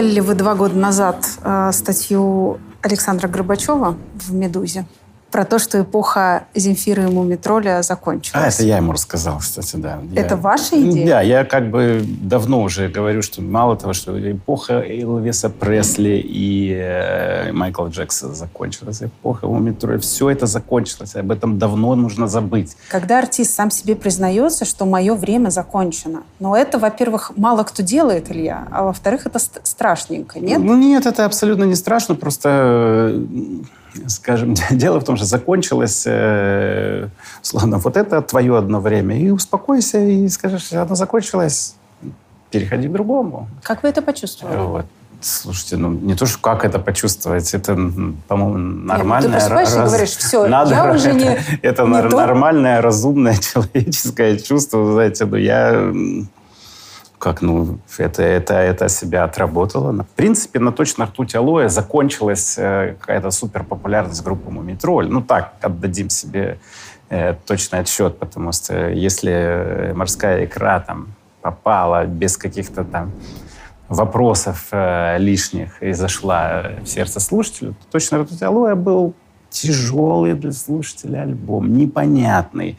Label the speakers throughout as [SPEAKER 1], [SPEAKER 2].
[SPEAKER 1] читали ли вы два года назад э, статью Александра Горбачева в «Медузе» про то, что эпоха Земфира и Мумитроля закончилась.
[SPEAKER 2] А, это я ему рассказал, кстати, да.
[SPEAKER 1] Это
[SPEAKER 2] Я-
[SPEAKER 1] ваша идея?
[SPEAKER 2] Да, я как бы давно уже говорю, что мало того, что эпоха Элвиса Пресли и э, Майкла Джексона закончилась, эпоха Мумитроля, все это закончилось, об этом давно нужно забыть.
[SPEAKER 1] Когда артист сам себе признается, что мое время закончено. Но это, во-первых, мало кто делает, Илья, а во-вторых, это ст- страшненько, нет?
[SPEAKER 2] Ну нет, это абсолютно не страшно, просто, э, скажем, дело в том, что закончилось, э, условно, вот это твое одно время, и успокойся, и скажешь, оно закончилось, переходи к другому.
[SPEAKER 1] Как вы это почувствовали?
[SPEAKER 2] Вот. Слушайте, ну не то, что как это почувствовать, это, по-моему, нормальное...
[SPEAKER 1] просыпаешься и
[SPEAKER 2] раз-
[SPEAKER 1] говоришь, «Всё,
[SPEAKER 2] надо,
[SPEAKER 1] я уже не-
[SPEAKER 2] это, это
[SPEAKER 1] не
[SPEAKER 2] нар-
[SPEAKER 1] то».
[SPEAKER 2] нормальное, разумное человеческое чувство, знаете, ну я... Как, ну, это, это, это себя отработало. В принципе, на точно ртуть алоэ закончилась э, какая-то суперпопулярность группы Мумитроль. Ну так, отдадим себе э, точный отсчет, потому что если э, морская икра там попала без каких-то там вопросов э, лишних и зашла в сердце слушателя, то точно ртуть алоэ был тяжелый для слушателя альбом, непонятный.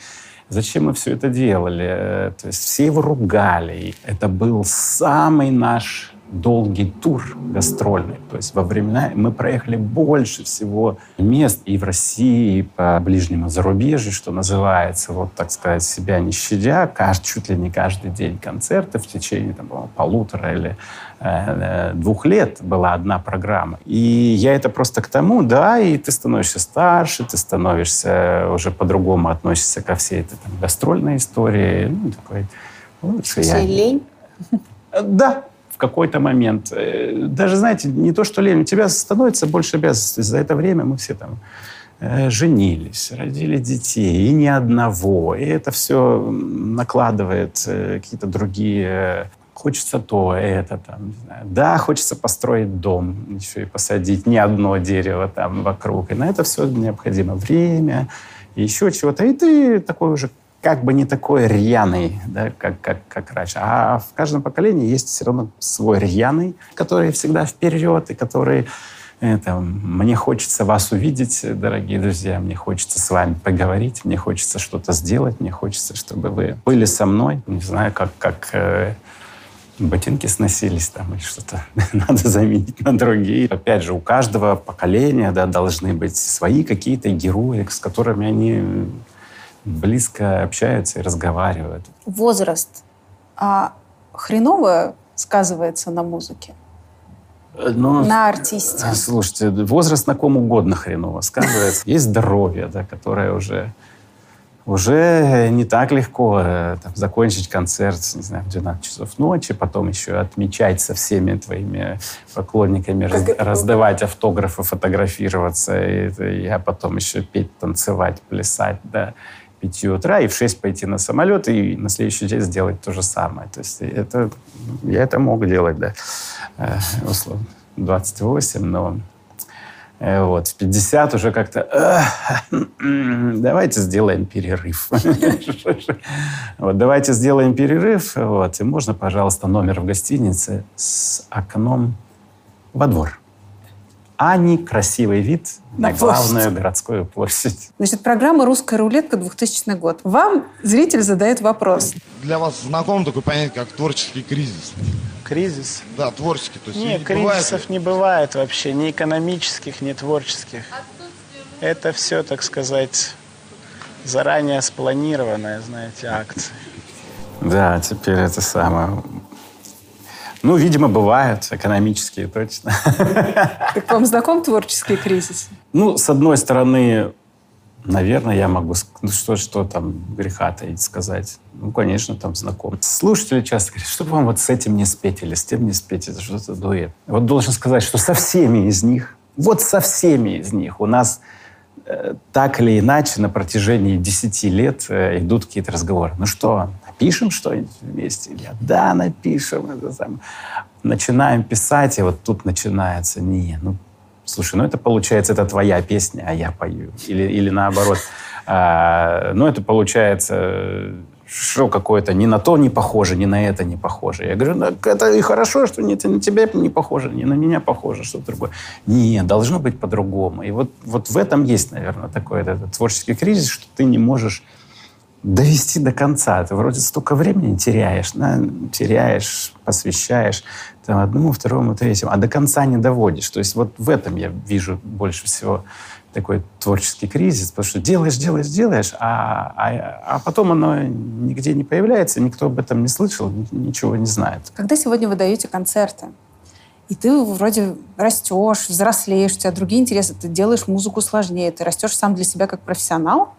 [SPEAKER 2] Зачем мы все это делали? Э, То есть все его ругали. Это был самый наш долгий тур гастрольный. То есть во времена мы проехали больше всего мест и в России, и по ближнему зарубежью, что называется, вот так сказать, себя не щадя, кажд- чуть ли не каждый день концерты в течение там, полутора или э, э, двух лет была одна программа. И я это просто к тому, да, и ты становишься старше, ты становишься уже по-другому относишься ко всей этой там, гастрольной истории. Ну, такой, ну, я-
[SPEAKER 1] лень?
[SPEAKER 2] Э, Да, какой-то момент. Э, Даже, знаете, не то, что лень, у тебя становится больше обязанностей. За это время мы все там э, женились, родили детей, и ни одного. И это все накладывает э, какие-то другие... Хочется то, это там, не знаю. Да, хочется построить дом, еще и посадить не одно дерево там вокруг. И на это все необходимо время, еще чего-то. И ты такой уже как бы не такой рьяный, да, как, как, как раньше. А в каждом поколении есть все равно свой рьяный, который всегда вперед, и который это, мне хочется вас увидеть, дорогие друзья, мне хочется с вами поговорить, мне хочется что-то сделать, мне хочется, чтобы вы были со мной. Не знаю, как, как э, ботинки сносились там или что-то надо заменить на другие. Опять же, у каждого поколения да, должны быть свои какие-то герои, с которыми они близко общаются и разговаривают.
[SPEAKER 1] Возраст а, хреново сказывается на музыке?
[SPEAKER 2] Но,
[SPEAKER 1] На артисте?
[SPEAKER 2] э, Слушайте, возраст на ком угодно хреново сказывается. Есть здоровье, да, которое уже уже не так легко э, там, закончить концерт, не знаю, в 12 часов ночи, потом еще отмечать со всеми твоими поклонниками, раз- раздавать автографы, фотографироваться, и, и- а потом еще петь, танцевать, плясать до 5 утра, и в 6 пойти на самолет, и на следующий день сделать то же самое. То есть это, я это мог делать, да, э, условно, 28, но Э, Вот, в 50 уже как-то «Эх, давайте сделаем перерыв. Вот, давайте сделаем перерыв. Вот, и можно, пожалуйста, номер в гостинице с окном во двор. А не красивый вид на,
[SPEAKER 1] На площадь.
[SPEAKER 2] главную городскую площадь.
[SPEAKER 1] Значит, программа «Русская рулетка» 2000 год. Вам зритель задает вопрос.
[SPEAKER 3] Для вас знаком такое понятие, как творческий кризис?
[SPEAKER 4] Кризис?
[SPEAKER 3] Да, творческий. То есть
[SPEAKER 4] Нет,
[SPEAKER 3] и бывает-
[SPEAKER 4] кризисов не бывает вообще, ни экономических, ни творческих. Это все, так сказать, заранее спланированная, знаете, акция.
[SPEAKER 2] Да, теперь это самое. Ну, видимо, бывают экономические, точно.
[SPEAKER 1] Так вам знаком творческий кризис?
[SPEAKER 2] Ну, с одной стороны, Наверное, я могу... Ну, что, что там греха таить сказать? Ну, конечно, там знаком. Слушатели часто говорят, что вам вот с этим не спеть или с тем не спеть, это что-то дуэт. Вот должен сказать, что со всеми из них, вот со всеми из них у нас э, так или иначе на протяжении 10 лет э, идут какие-то разговоры. Ну что, напишем что-нибудь вместе? Или, да, напишем. Это самое. Начинаем писать, и вот тут начинается, не, ну слушай, ну это получается, это твоя песня, а я пою. Или, или наоборот. А, ну это получается, что какое-то ни на то не похоже, ни на это не похоже. Я говорю, ну, это и хорошо, что не, на тебя не похоже, не на меня похоже, что-то другое. Не, должно быть по-другому. И вот, вот в этом есть, наверное, такой этот творческий кризис, что ты не можешь довести до конца. Ты вроде столько времени теряешь, да, теряешь, посвящаешь там, одному, второму, третьему, а до конца не доводишь. То есть вот в этом я вижу больше всего такой творческий кризис, потому что делаешь, делаешь, делаешь, а, а, а потом оно нигде не появляется, никто об этом не слышал, ничего не знает.
[SPEAKER 1] Когда сегодня вы даете концерты, и ты вроде растешь, взрослеешь, у тебя другие интересы, ты делаешь музыку сложнее, ты растешь сам для себя как профессионал,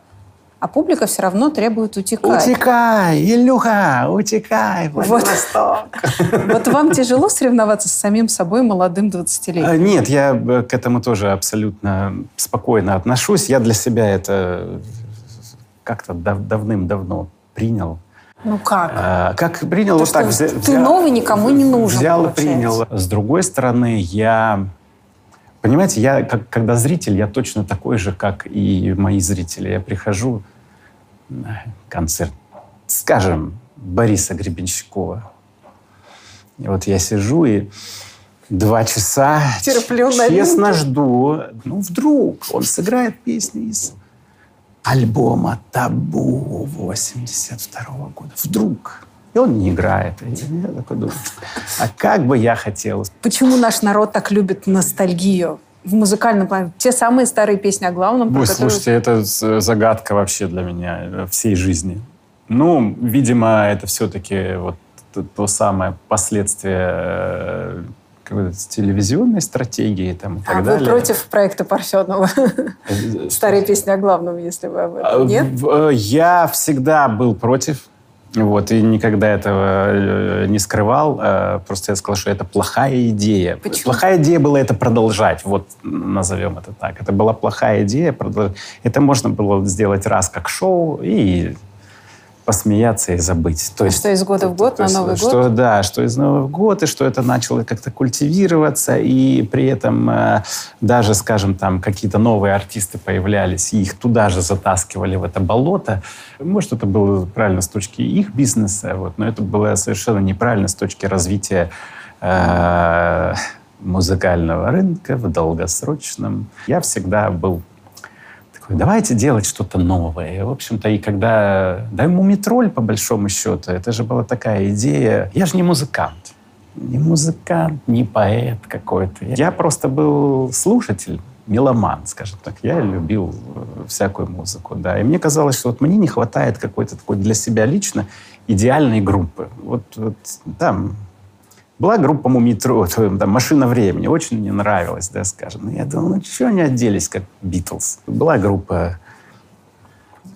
[SPEAKER 1] а публика все равно требует утекать.
[SPEAKER 2] Утекай, Илюха, утекай,
[SPEAKER 1] вот. вот вам тяжело соревноваться с самим собой молодым 20-летним? А,
[SPEAKER 2] нет, я э, к этому тоже абсолютно спокойно отношусь. Я для себя это как-то дав давным-давно принял.
[SPEAKER 1] Ну как? А,
[SPEAKER 2] как принял То, вот так.
[SPEAKER 1] Взял, ты новый никому не нужен.
[SPEAKER 2] Взял и принял. С другой стороны, я Понимаете, я, как, когда зритель, я точно такой же, как и мои зрители. Я прихожу, концерт, скажем, Бориса Гребенщикова. И вот я сижу и два часа
[SPEAKER 1] Терплю
[SPEAKER 2] честно новинки. жду. Ну, вдруг он сыграет песни из альбома «Табу» 82 -го года. Вдруг. И он не играет. И я такой думаю, а как бы я хотел.
[SPEAKER 1] Почему наш народ так любит ностальгию? В музыкальном плане. Те самые старые песни о главном.
[SPEAKER 2] Ой, которые... слушайте, это загадка вообще для меня э, всей жизни. Ну, видимо, это все-таки вот то, то самое последствие э, телевизионной стратегии там, и так а далее.
[SPEAKER 1] вы против проекта Парфенова? Э, старые песни о главном, если вы об этом. А, Нет?
[SPEAKER 2] Я всегда был против вот, и никогда этого э, не скрывал. Э, просто я сказал, что это плохая идея.
[SPEAKER 1] Почему?
[SPEAKER 2] Плохая идея была это продолжать. Вот назовем это так. Это была плохая идея. Это можно было сделать раз как шоу и посмеяться и забыть.
[SPEAKER 1] То есть, что из года в год то, на Новый
[SPEAKER 2] что,
[SPEAKER 1] год?
[SPEAKER 2] Да, что из Нового года, что это начало как-то культивироваться, и при этом э, даже, скажем, там какие-то новые артисты появлялись, и их туда же затаскивали в это болото. Может, это было правильно с точки их бизнеса, вот, но это было совершенно неправильно с точки развития э, музыкального рынка в долгосрочном. Я всегда был такой, давайте делать что-то новое. И, в общем-то, и когда... Да, мумитроль, по большому счету, это же была такая идея. Я же не музыкант. Не музыкант, не поэт какой-то. Я просто был слушатель, меломан, скажем так. Я любил э, всякую музыку, да. И мне казалось, что вот мне не хватает какой-то такой для себя лично идеальной группы. Вот, вот там была группа Мумитро, там, «Машина времени», очень мне нравилась, да, скажем. Я думал, ну чего они оделись, как Битлз? Была группа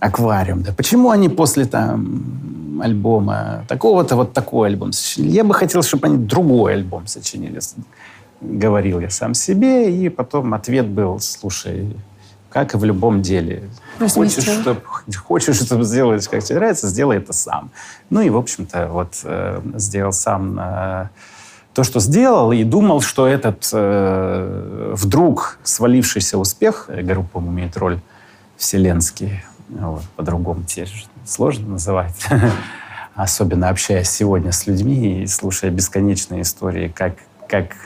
[SPEAKER 2] «Аквариум», да. Почему они после там альбома такого-то вот такой альбом сочинили? Я бы хотел, чтобы они другой альбом сочинили. Говорил я сам себе, и потом ответ был, слушай, как и в любом деле. Хочешь, чтобы, хочешь, чтобы сделать, как тебе нравится, сделай это сам. Ну и, в общем-то, вот э, сделал сам э, то, что сделал, и думал, что этот э, вдруг свалившийся успех, э, группа имеет роль вселенский, вот, по-другому теперь сложно называть, особенно общаясь сегодня с людьми и слушая бесконечные истории, как, как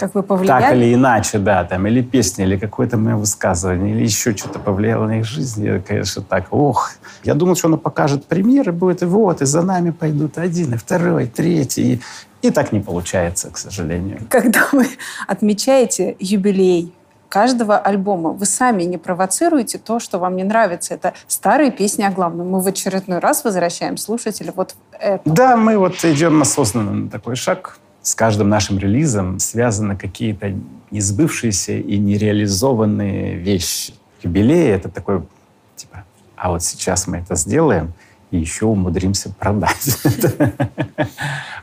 [SPEAKER 1] как вы повлияли?
[SPEAKER 2] Так или иначе, да, там, или песня, или какое-то мое высказывание, или еще что-то повлияло на их жизнь. Я, конечно, так, ох. Я думал, что она покажет пример, и будет, и вот, и за нами пойдут один, и второй, и третий. И, и так не получается, к сожалению.
[SPEAKER 1] Когда вы отмечаете юбилей каждого альбома. Вы сами не провоцируете то, что вам не нравится. Это старые песни о главном. Мы в очередной раз возвращаем слушателя вот это.
[SPEAKER 2] Да, мы вот идем осознанно на такой шаг с каждым нашим релизом связаны какие-то несбывшиеся и нереализованные вещи. Юбилей — это такой Типа, а вот сейчас мы это сделаем, и еще умудримся продать.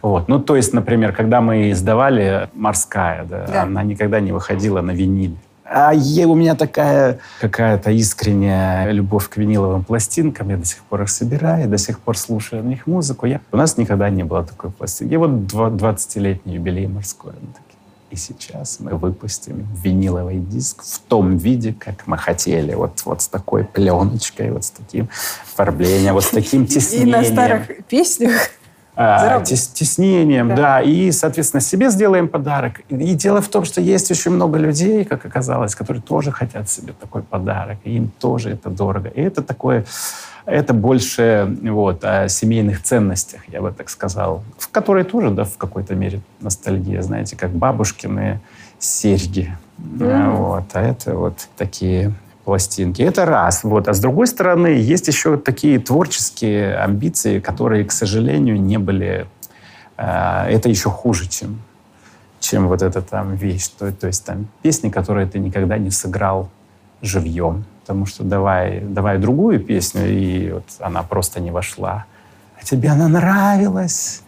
[SPEAKER 2] Вот. Ну, то есть, например, когда мы издавали «Морская», она никогда не выходила на виниле. А у меня такая какая-то искренняя любовь к виниловым пластинкам. Я до сих пор их собираю, до сих пор слушаю на них музыку. Я... У нас никогда не было такой пластинки. И вот два- 20-летний юбилей морской. И сейчас мы выпустим виниловый диск в том виде, как мы хотели. Вот, вот с такой пленочкой, вот с таким оформлением, вот с таким
[SPEAKER 1] И
[SPEAKER 2] тиснением.
[SPEAKER 1] на старых песнях Заработать.
[SPEAKER 2] тес- теснением,
[SPEAKER 1] Да.
[SPEAKER 2] да. И, соответственно, себе сделаем подарок. И, дело в том, что есть очень много людей, как оказалось, которые тоже хотят себе такой подарок. И им тоже это дорого. И это такое, это больше вот, о семейных ценностях, я бы так сказал, в которые тоже, да, в какой-то мере ностальгия, знаете, как бабушкины серьги. А, Вот. А это вот такие пластинки. Это раз. Вот. А с другой стороны, есть еще такие творческие амбиции, которые, к сожалению, не были... э, это еще хуже, чем, чем вот эта там вещь. То, то есть там песни, которые ты никогда не сыграл живьем. Потому что давай, давай другую песню, и вот она просто не вошла. А тебе она нравилась,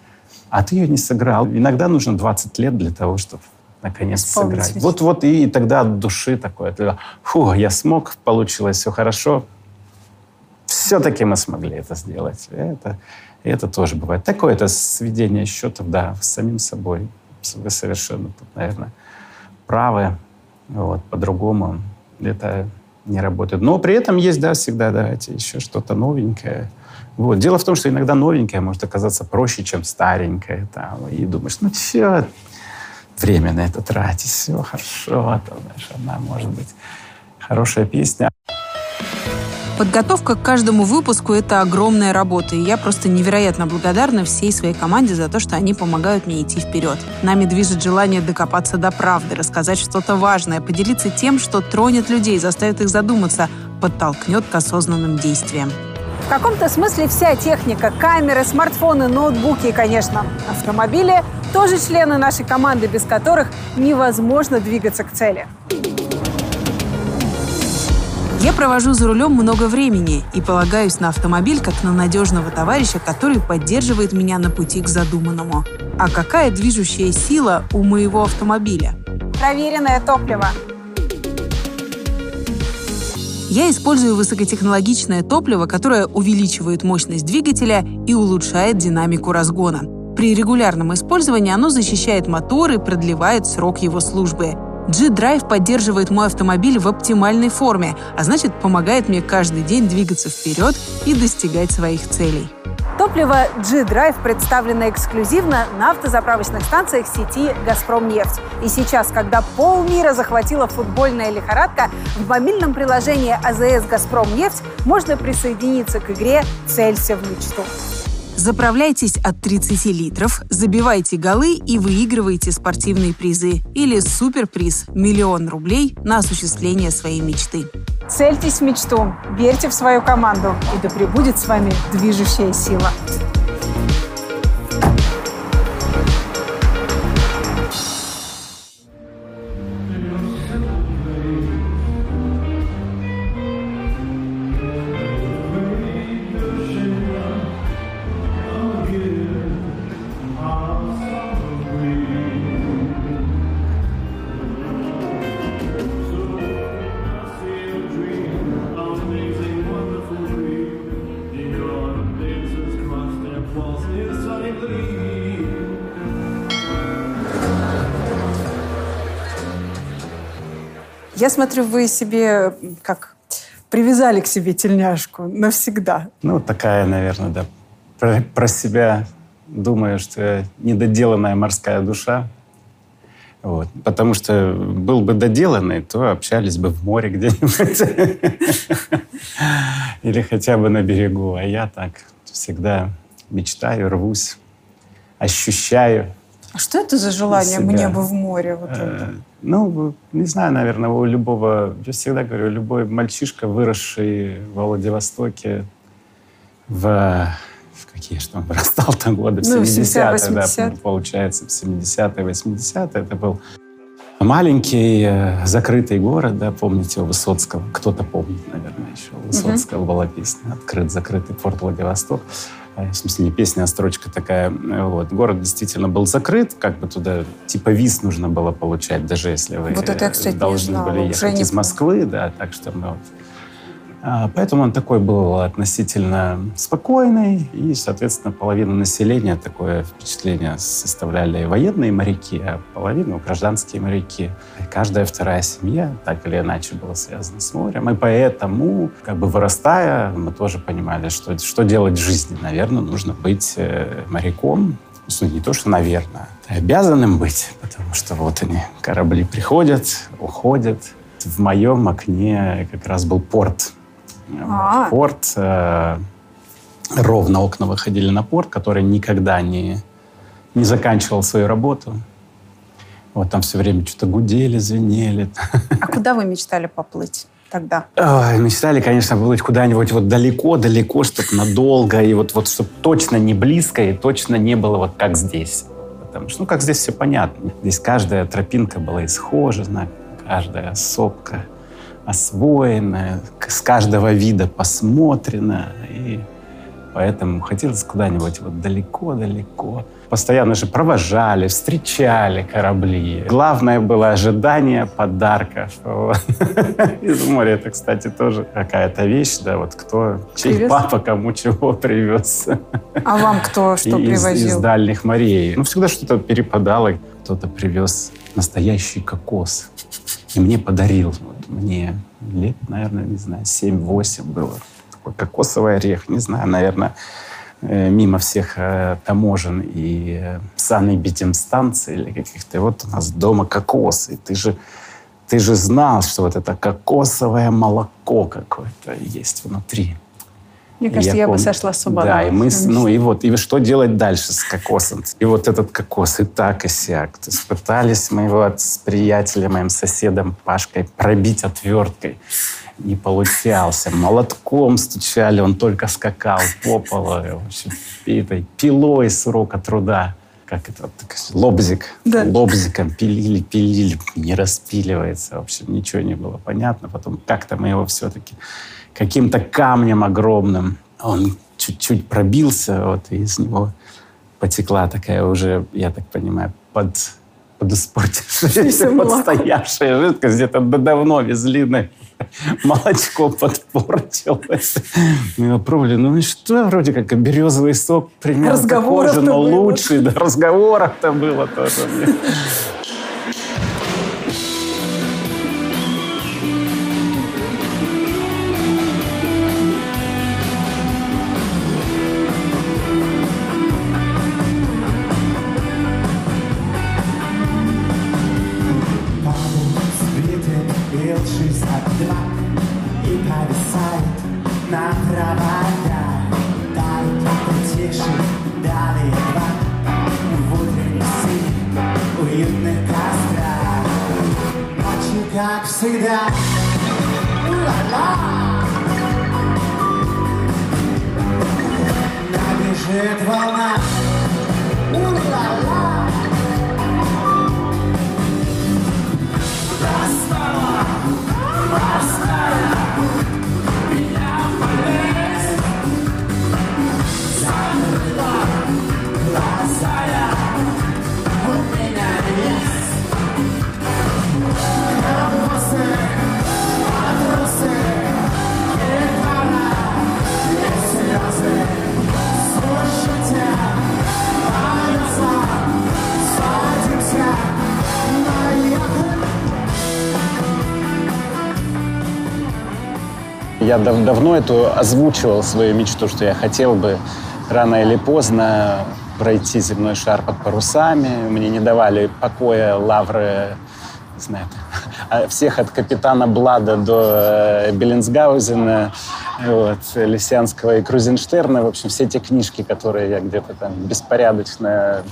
[SPEAKER 2] а ты ее не сыграл. Иногда нужно 20 лет для того, чтобы наконец сыграть. Вот, вот и тогда от души такое. Фу, я смог, получилось все хорошо. Все-таки мы смогли это сделать. Это, это тоже бывает. Такое это сведение счетов, да, с самим собой. Вы совершенно тут, наверное, правы. Вот, по-другому это не работает. Но при этом есть, да, всегда давайте еще что-то новенькое. Вот. Дело в том, что иногда новенькое может оказаться проще, чем старенькое. Там, и думаешь, ну все, время на это тратить, все хорошо. Там, знаешь, она может быть хорошая песня.
[SPEAKER 1] Подготовка к каждому выпуску – это огромная работа, и я просто невероятно благодарна всей своей команде за то, что они помогают мне идти вперед. Нами движет желание докопаться до правды, рассказать что-то важное, поделиться тем, что тронет людей, заставит их задуматься, подтолкнет к осознанным действиям. В каком-то смысле вся техника, камеры, смартфоны, ноутбуки и, конечно, автомобили – тоже члены нашей команды, без которых невозможно двигаться к цели. Я провожу за рулем много времени и полагаюсь на автомобиль как на надежного товарища, который поддерживает меня на пути к задуманному. А какая движущая сила у моего автомобиля? Проверенное топливо. Я использую высокотехнологичное топливо, которое увеличивает мощность двигателя и улучшает динамику разгона. При регулярном использовании оно защищает мотор и продлевает срок его службы. G-Drive поддерживает мой автомобиль в оптимальной форме, а значит, помогает мне каждый день двигаться вперед и достигать своих целей. Топливо G-Drive представлено эксклюзивно на автозаправочных станциях сети «Газпромнефть». И сейчас, когда полмира захватила футбольная лихорадка, в мобильном приложении АЗС «Газпромнефть» можно присоединиться к игре «Целься в мечту». Заправляйтесь от 30 литров, забивайте голы и выигрывайте спортивные призы. Или суперприз – миллион рублей на осуществление своей мечты. Цельтесь в мечту, верьте в свою команду, и да пребудет с вами движущая сила. Я смотрю, вы себе как привязали к себе тельняшку навсегда.
[SPEAKER 2] Ну, такая, наверное, да. Про, про себя думаю, что я недоделанная морская душа. Вот. Потому что был бы доделанный, то общались бы в море где-нибудь. Или хотя бы на берегу. А я так всегда мечтаю, рвусь, ощущаю.
[SPEAKER 1] А что это за желание
[SPEAKER 2] Себя.
[SPEAKER 1] мне бы в море? Вот это?
[SPEAKER 2] Э, Ну, не знаю, наверное, у любого, я всегда говорю, любой мальчишка, выросший в Владивостоке в, в какие же там вырастал там годы, в
[SPEAKER 1] Ну, в
[SPEAKER 2] 70-е,
[SPEAKER 1] 70-е,
[SPEAKER 2] да,
[SPEAKER 1] 80-е.
[SPEAKER 2] получается, в 70-е, 80-е, это был Маленький э, закрытый город, да, помните, у Высоцкого, кто-то помнит, наверное, еще, у Высоцкого была песня «Открыт, закрытый порт Владивосток». Э, В смысле, не песня, а строчка такая. Э, Вот. Город действительно был закрыт, как бы туда типа виз нужно было получать, даже если вы
[SPEAKER 1] Вот это я, кстати, не
[SPEAKER 2] должны
[SPEAKER 1] знала,
[SPEAKER 2] были ехать
[SPEAKER 1] не
[SPEAKER 2] из. Москвы, да, так что мы вот а, Поэтому он такой был относительно спокойный, и, соответственно, половину населения такое впечатление составляли военные моряки, а половину гражданские моряки. И каждая вторая семья так или иначе была связана с морем. И поэтому, как бы вырастая, мы тоже понимали, что, что делать в жизни. Наверное, нужно быть э, моряком. Ну, не то, что наверное, а обязанным быть, потому что вот они, корабли приходят, уходят. В моем окне как раз был порт.
[SPEAKER 1] А.
[SPEAKER 2] Порт. э, ровно окна выходили на порт, который никогда не, не заканчивал свою работу. Вот там все время что-то гудели, звенели.
[SPEAKER 1] А куда вы мечтали поплыть тогда?
[SPEAKER 2] Ой, мечтали, конечно, плыть куда-нибудь вот далеко-далеко, чтобы надолго, и вот, вот чтобы точно не близко, и точно не было вот как здесь. Потому что, ну, как здесь все понятно. Здесь каждая тропинка была исхожена, каждая сопка освоена, к- с каждого вида посмотрена. И поэтому хотелось куда-нибудь вот далеко-далеко. Постоянно же провожали, встречали корабли. Главное было ожидание подарков. Из моря это, кстати, тоже какая-то вещь, да, вот кто, чей папа кому чего привез.
[SPEAKER 1] А вам кто что
[SPEAKER 2] И из,
[SPEAKER 1] привозил?
[SPEAKER 2] дальних морей. Ну, всегда что-то перепадало. Кто-то привез настоящий кокос. И мне подарил. Мне лет, наверное, не знаю, 7-8 было. Такой кокосовый орех. Не знаю, наверное, э, мимо всех э, таможен и э, санэпидемстанций или каких-то. И вот у нас дома кокос. И ты же, ты же знал, что вот это кокосовое молоко какое-то есть внутри.
[SPEAKER 1] Мне кажется, я, бы
[SPEAKER 2] помню-
[SPEAKER 1] сошла с ума.
[SPEAKER 2] Да, и мы, ну и вот, и что делать дальше с кокосом? И вот этот кокос, и так, и сяк. То есть пытались мы его от- с приятелем, моим соседом Пашкой пробить отверткой. Не получался. Молотком стучали, он только скакал по полу. В общем, этой пилой с урока труда. Как это? Лобзик.
[SPEAKER 1] Да.
[SPEAKER 2] Лобзиком пилили, пилили. Не распиливается. В общем, ничего не было понятно. Потом как-то мы его все-таки каким-то камнем огромным. Он чуть-чуть пробился, вот, и из него потекла такая уже, я так понимаю, под, подиспортившаяся,
[SPEAKER 1] молоко.
[SPEAKER 2] подстоявшая жидкость. Где-то да- давно везли на молочко подпортилось. Мы его пробовали. Ну что, вроде как березовый сок примерно
[SPEAKER 1] Разговоров-то
[SPEAKER 2] такой же, но лучше. Да, разговоров-то было тоже. Я дав- давно эту озвучивал свою мечту, что я хотел бы рано или поздно пройти земной шар под парусами. Мне не давали покоя лавры, не знаю, а всех от капитана Блада до э, Беллинсгаузена, вот, Лисянского и Крузенштерна. В общем, все те книжки, которые я где-то там беспорядочно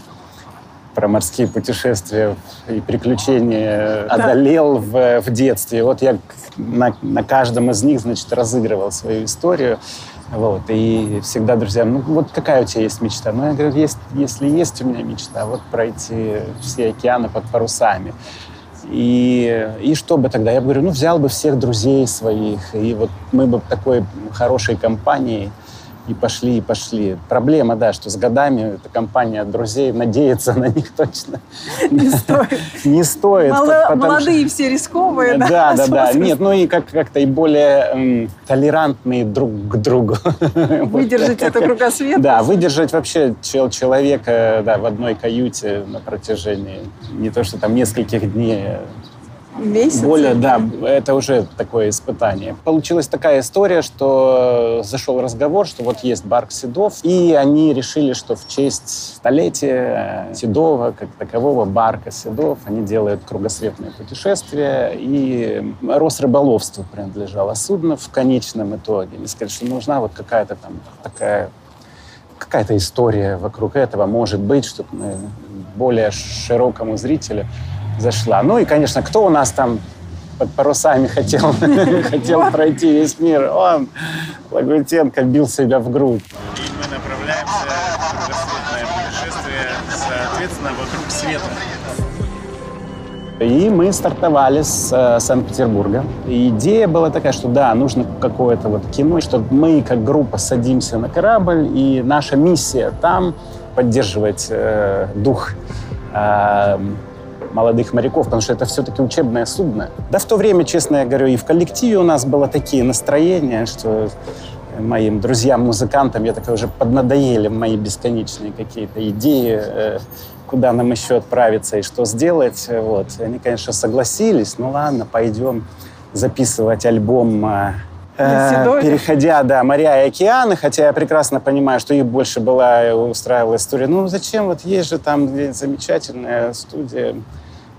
[SPEAKER 2] про морские путешествия и приключения одолел в, в детстве. Вот я на, на каждом из них, значит, разыгрывал свою историю. Вот, и всегда друзьям, ну вот какая у тебя есть мечта? Ну, я говорю, есть, если есть у меня мечта, вот пройти все океаны под парусами. И, и что бы тогда? Я говорю, ну, взял бы всех друзей своих, и вот мы бы такой хорошей компанией и пошли, и пошли. Проблема, да, что с годами эта компания друзей надеяться на них точно
[SPEAKER 1] Не стоит.
[SPEAKER 2] не стоит.
[SPEAKER 1] Молодые все рисковые.
[SPEAKER 2] да, да, да.
[SPEAKER 1] Возраст.
[SPEAKER 2] Нет, ну и как- как-то и более толерантные друг к другу.
[SPEAKER 1] Выдержать эту кругосветку.
[SPEAKER 2] Да, выдержать вообще чел- человека да, в одной каюте на протяжении не то, что там нескольких дней, а
[SPEAKER 1] Месяц.
[SPEAKER 2] более, да, это уже такое испытание. Получилась такая история, что зашел разговор, что вот есть Барк Седов, и они решили, что в честь столетия Седова, как такового Барка Седов, они делают кругосветное путешествие, и Росрыболовству принадлежало судно в конечном итоге. Они сказали, что нужна вот какая-то там такая какая-то история вокруг этого, может быть, чтобы мы более широкому зрителю зашла. Ну и, конечно, кто у нас там под парусами хотел, хотел пройти весь мир? Он, Лагутенко, бил себя в грудь.
[SPEAKER 4] И мы направляемся в кругосветное путешествие, соответственно, вокруг света.
[SPEAKER 2] И мы стартовали с э, Санкт-Петербурга. И идея была такая, что да, нужно какое-то вот кино, чтобы мы как группа садимся на корабль, и наша миссия там поддерживать э, дух э, молодых моряков, потому что это все-таки учебное судно. Да в то время, честно я говорю, и в коллективе у нас было такие настроения, что моим друзьям-музыкантам, я такой уже поднадоели мои бесконечные какие-то идеи, э, куда нам еще отправиться и что сделать. Вот. Они, конечно, согласились. Ну ладно, пойдем записывать альбом э, переходя, да, моря и океаны, хотя я прекрасно понимаю, что их больше была э, устраивала история. Ну зачем, вот есть же там замечательная студия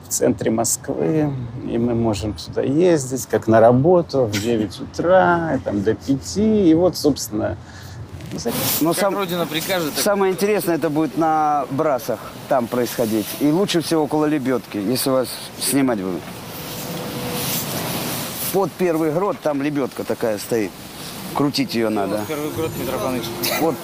[SPEAKER 2] в центре Москвы, и мы можем туда ездить, как на работу, в 9 утра, и там до 5, и вот, собственно,
[SPEAKER 5] Но
[SPEAKER 6] Как
[SPEAKER 5] сам-
[SPEAKER 6] Родина прикажет, так
[SPEAKER 5] самое интересное это будет на брасах там происходить. И лучше всего около лебедки, если вас снимать будут. Под первый грот там лебедка такая стоит. Крутить ее надо.
[SPEAKER 6] первый год Митрофанович.
[SPEAKER 5] Вот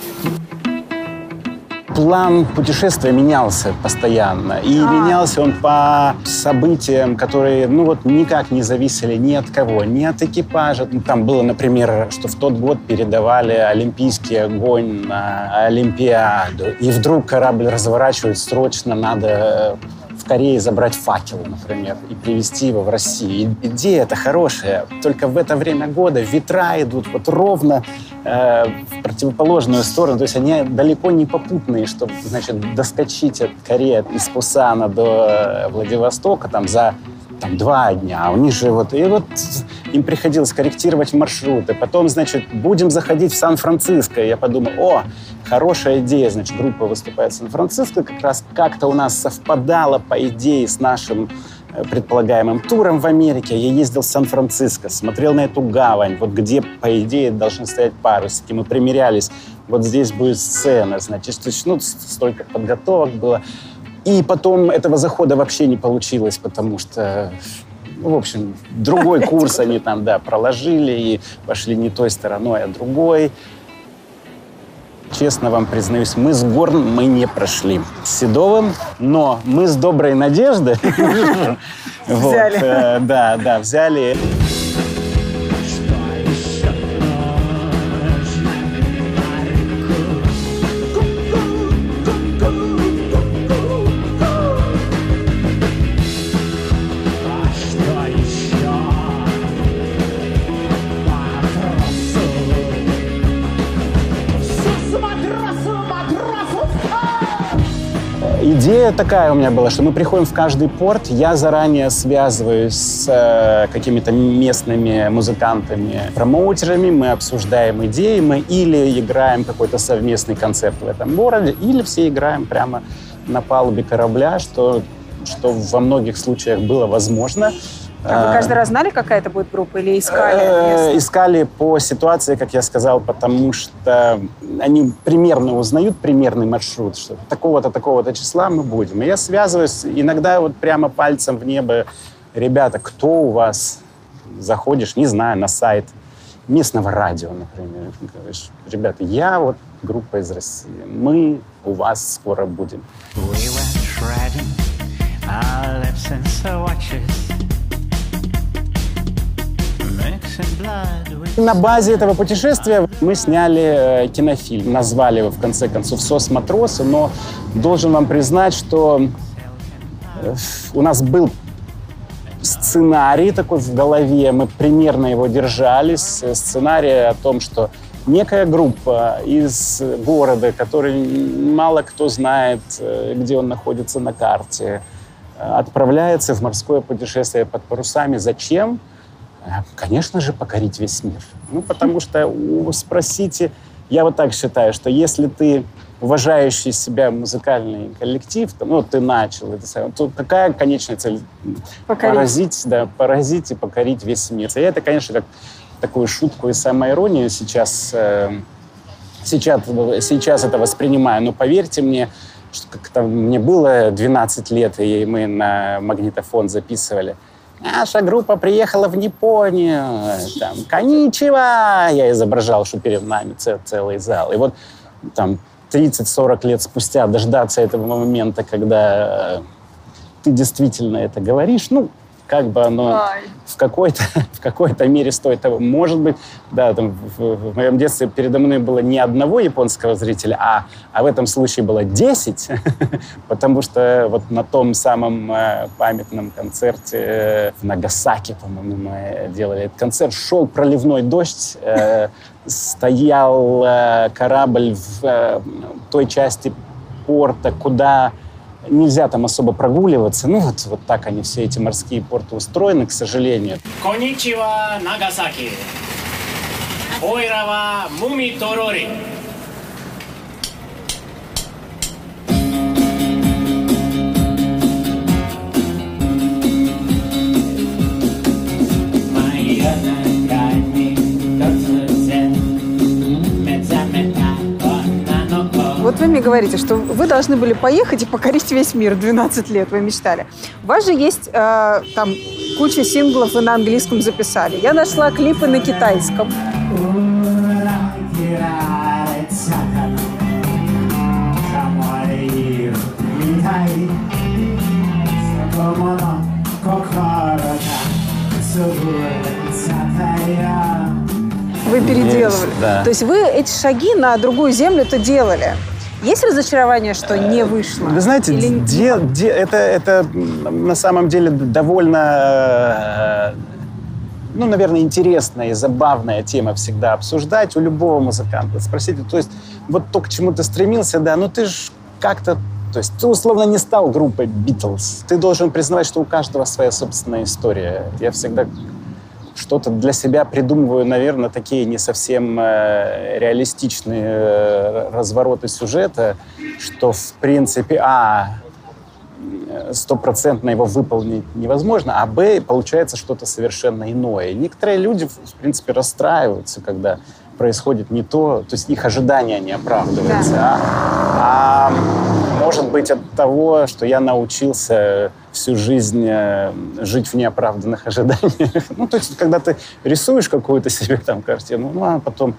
[SPEAKER 2] план путешествия менялся постоянно. И менялся он по событиям, которые, ну вот, никак не зависели ни от кого, ни от экипажа. Ну, Там было, например, что в тот год передавали олимпийский огонь на Олимпиаду. И вдруг корабль разворачивает, срочно надо э, Корее забрать факелы, например, и привезти его в Россию. И идея-то хорошая, только в это время года ветра идут вот ровно э, в противоположную сторону, то есть они далеко не попутные, чтобы, значит, доскочить от Кореи из Пусана до э, Владивостока там за там, два дня, у них же вот... И вот им приходилось корректировать маршруты. Потом, значит, будем заходить в Сан-Франциско. Я подумал, о, хорошая идея. Значит, группа выступает в Сан-Франциско. Как раз как-то у нас совпадало, по идее, с нашим э, предполагаемым туром в Америке. Я ездил в Сан-Франциско, смотрел на эту гавань, вот где, по идее, должны стоять парусики. Мы примерялись, вот здесь будет сцена, значит, ну, столько подготовок было. И потом этого захода вообще не получилось, потому что, ну, в общем, другой курс они там, да, проложили и пошли не той стороной, а другой. Честно вам признаюсь, мы с Горн мы не прошли с Седовым, но мы с Доброй Надеждой
[SPEAKER 1] Взяли.
[SPEAKER 2] э, Да, да, взяли. Идея такая у меня была, что мы приходим в каждый порт, я заранее связываюсь с э, какими-то местными музыкантами, промоутерами, мы обсуждаем идеи, мы или играем какой-то совместный концерт в этом городе, или все играем прямо на палубе корабля, что, что во многих случаях было возможно.
[SPEAKER 1] А вы каждый раз знали, какая это будет группа, или искали?
[SPEAKER 2] Э? Искали по ситуации, как я сказал, потому что они примерно узнают примерный маршрут, что такого-то, такого-то числа мы будем. И я связываюсь иногда вот прямо пальцем в небо. Ребята, кто у вас? Заходишь, не знаю, на сайт местного радио, например. Говоришь, ребята, я вот группа из России. Мы у вас скоро будем.
[SPEAKER 7] We went our lips
[SPEAKER 2] На базе этого путешествия мы сняли э, кинофильм. Назвали его, в конце концов, «СОС матросы», но должен вам признать, что э, у нас был сценарий такой в голове, мы примерно его держались. Э, Сценарий о том, что некая группа из города, который мало кто знает, где он находится на карте, отправляется в морское путешествие под парусами. Зачем? Э, Конечно же, покорить весь мир. Ну, потому что спросите, я вот так считаю, что если ты уважающий себя музыкальный коллектив, там, ну, ты начал это самое, то какая конечная цель?
[SPEAKER 1] Покорить.
[SPEAKER 2] Поразить, да, поразить и покорить весь мир. И это, конечно, как такую шутку и самоиронию сейчас, э, сейчас, сейчас это воспринимаю. Но поверьте мне, что как там мне было 12 лет, и мы на магнитофон записывали. Наша группа приехала в Японию. Там, коничева! Я изображал, что перед нами целый зал. И вот там 30-40 лет спустя дождаться этого момента, когда э, ты действительно это говоришь, ну, как бы оно в какой-то, в какой-то мере стоит того. Может быть, да, там, в, в моем детстве передо мной было не одного японского зрителя, а, а в этом случае было 10, потому что вот на том самом э, памятном концерте э, в Нагасаки, по-моему, мы делали этот концерт, шел проливной дождь, э, стоял э, корабль в э, той части порта, куда нельзя там особо прогуливаться. Ну, вот, вот так они, все эти морские порты устроены, к сожалению.
[SPEAKER 8] Коничева, Нагасаки. Ойрава, Муми Торори.
[SPEAKER 1] Вот вы мне говорите, что вы должны были поехать и покорить весь мир. 12 лет вы мечтали. У вас же есть э, там куча синглов, вы на английском записали. Я нашла клипы на китайском. Вы переделывали.
[SPEAKER 2] Есть, да.
[SPEAKER 1] То есть вы эти шаги на другую землю-то делали. Есть разочарование, что не вышло?
[SPEAKER 2] Вы знаете,
[SPEAKER 1] Или-
[SPEAKER 2] де- де- это, это на самом деле довольно, э, ну, наверное, интересная и забавная тема всегда обсуждать у любого музыканта. Спросите, то есть вот то, к чему ты стремился, да, ну ты ж как-то, то есть ты условно не стал группой Битлз. Ты должен признавать, что у каждого своя собственная история. Я всегда что-то для себя придумываю, наверное, такие не совсем э, реалистичные э, развороты сюжета, что, в принципе, а, стопроцентно его выполнить невозможно, а б, получается что-то совершенно иное. Некоторые люди, в принципе, расстраиваются, когда происходит не то, то есть их ожидания не оправдываются, а, а может быть от того, что я научился всю жизнь э, жить в неоправданных ожиданиях. Ну, то есть, когда ты рисуешь какую-то себе там картину, ну, а потом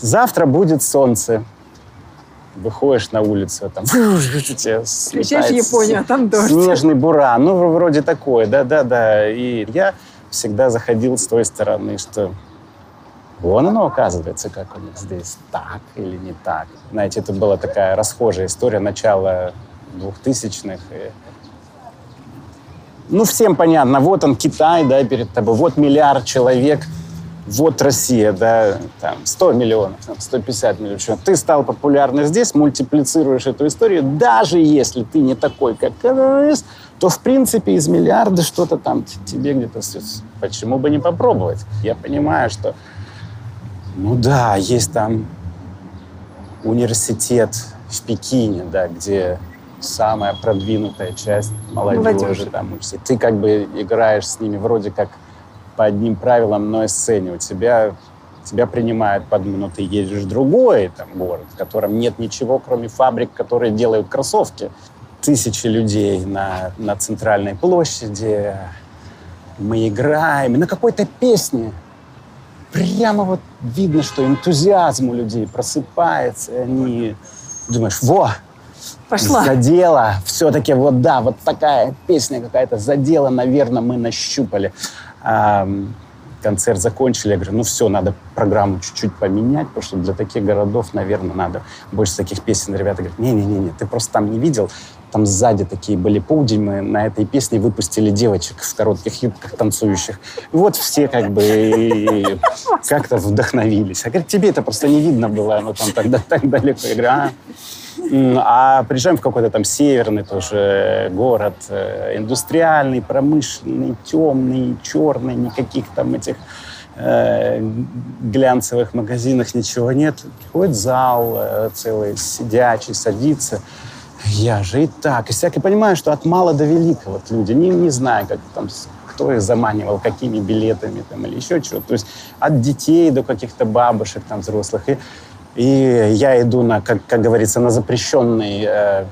[SPEAKER 2] завтра будет солнце, выходишь на улицу, а там слетает
[SPEAKER 1] Японию, а там дождь.
[SPEAKER 2] Снежный буран, ну, вроде такое, да-да-да. И я всегда заходил с той стороны, что Вон оно, оказывается, как у них здесь. Так или не так. Знаете, это была такая расхожая история начала 2000-х. И... Ну, всем понятно. Вот он, Китай, да, перед тобой. Вот миллиард человек. Вот Россия, да, там 100 миллионов, там, 150 миллионов. Ты стал популярным здесь, мультиплицируешь эту историю. Даже если ты не такой, как КНС, то, в принципе, из миллиарда что-то там тебе где-то... Почему бы не попробовать? Я понимаю, что ну да, есть там университет в Пекине, да, где самая продвинутая часть молодежи,
[SPEAKER 1] Молодежи.
[SPEAKER 2] там учится. Ты как бы играешь с ними вроде как по одним правилам, но и сцене. У тебя тебя принимают под но ты едешь в другой там, город, в котором нет ничего, кроме фабрик, которые делают кроссовки. Тысячи людей на, на центральной площади. Мы играем. На какой-то песне прямо вот видно, что энтузиазм у людей просыпается, и они думаешь, во,
[SPEAKER 1] Пошла.
[SPEAKER 2] задела. Все-таки вот да, вот такая песня какая-то задела, наверное, мы нащупали. А, м, концерт закончили, я говорю, ну все, надо программу чуть-чуть поменять, потому что для таких городов, наверное, надо больше таких песен. Ребята говорят, не-не-не, ты просто там не видел, там сзади такие были подиумы, на этой песне выпустили девочек в коротких юбках танцующих. И вот все как бы как-то вдохновились. А говорит, тебе это просто не видно было, оно там тогда так далеко. Я говорю, а, А приезжаем в какой-то там северный тоже город, э, индустриальный, промышленный, темный, черный, никаких там этих э, глянцевых магазинах ничего нет. Приходит зал э, целый, сидячий, садится. Я же и так, и всяк, и понимаю, что от мала до велика вот люди, не, не знаю, как там, кто их заманивал, какими билетами там или еще чего. То есть от детей до каких-то бабушек там взрослых. И, и я иду на, как, как говорится, на запрещенный э,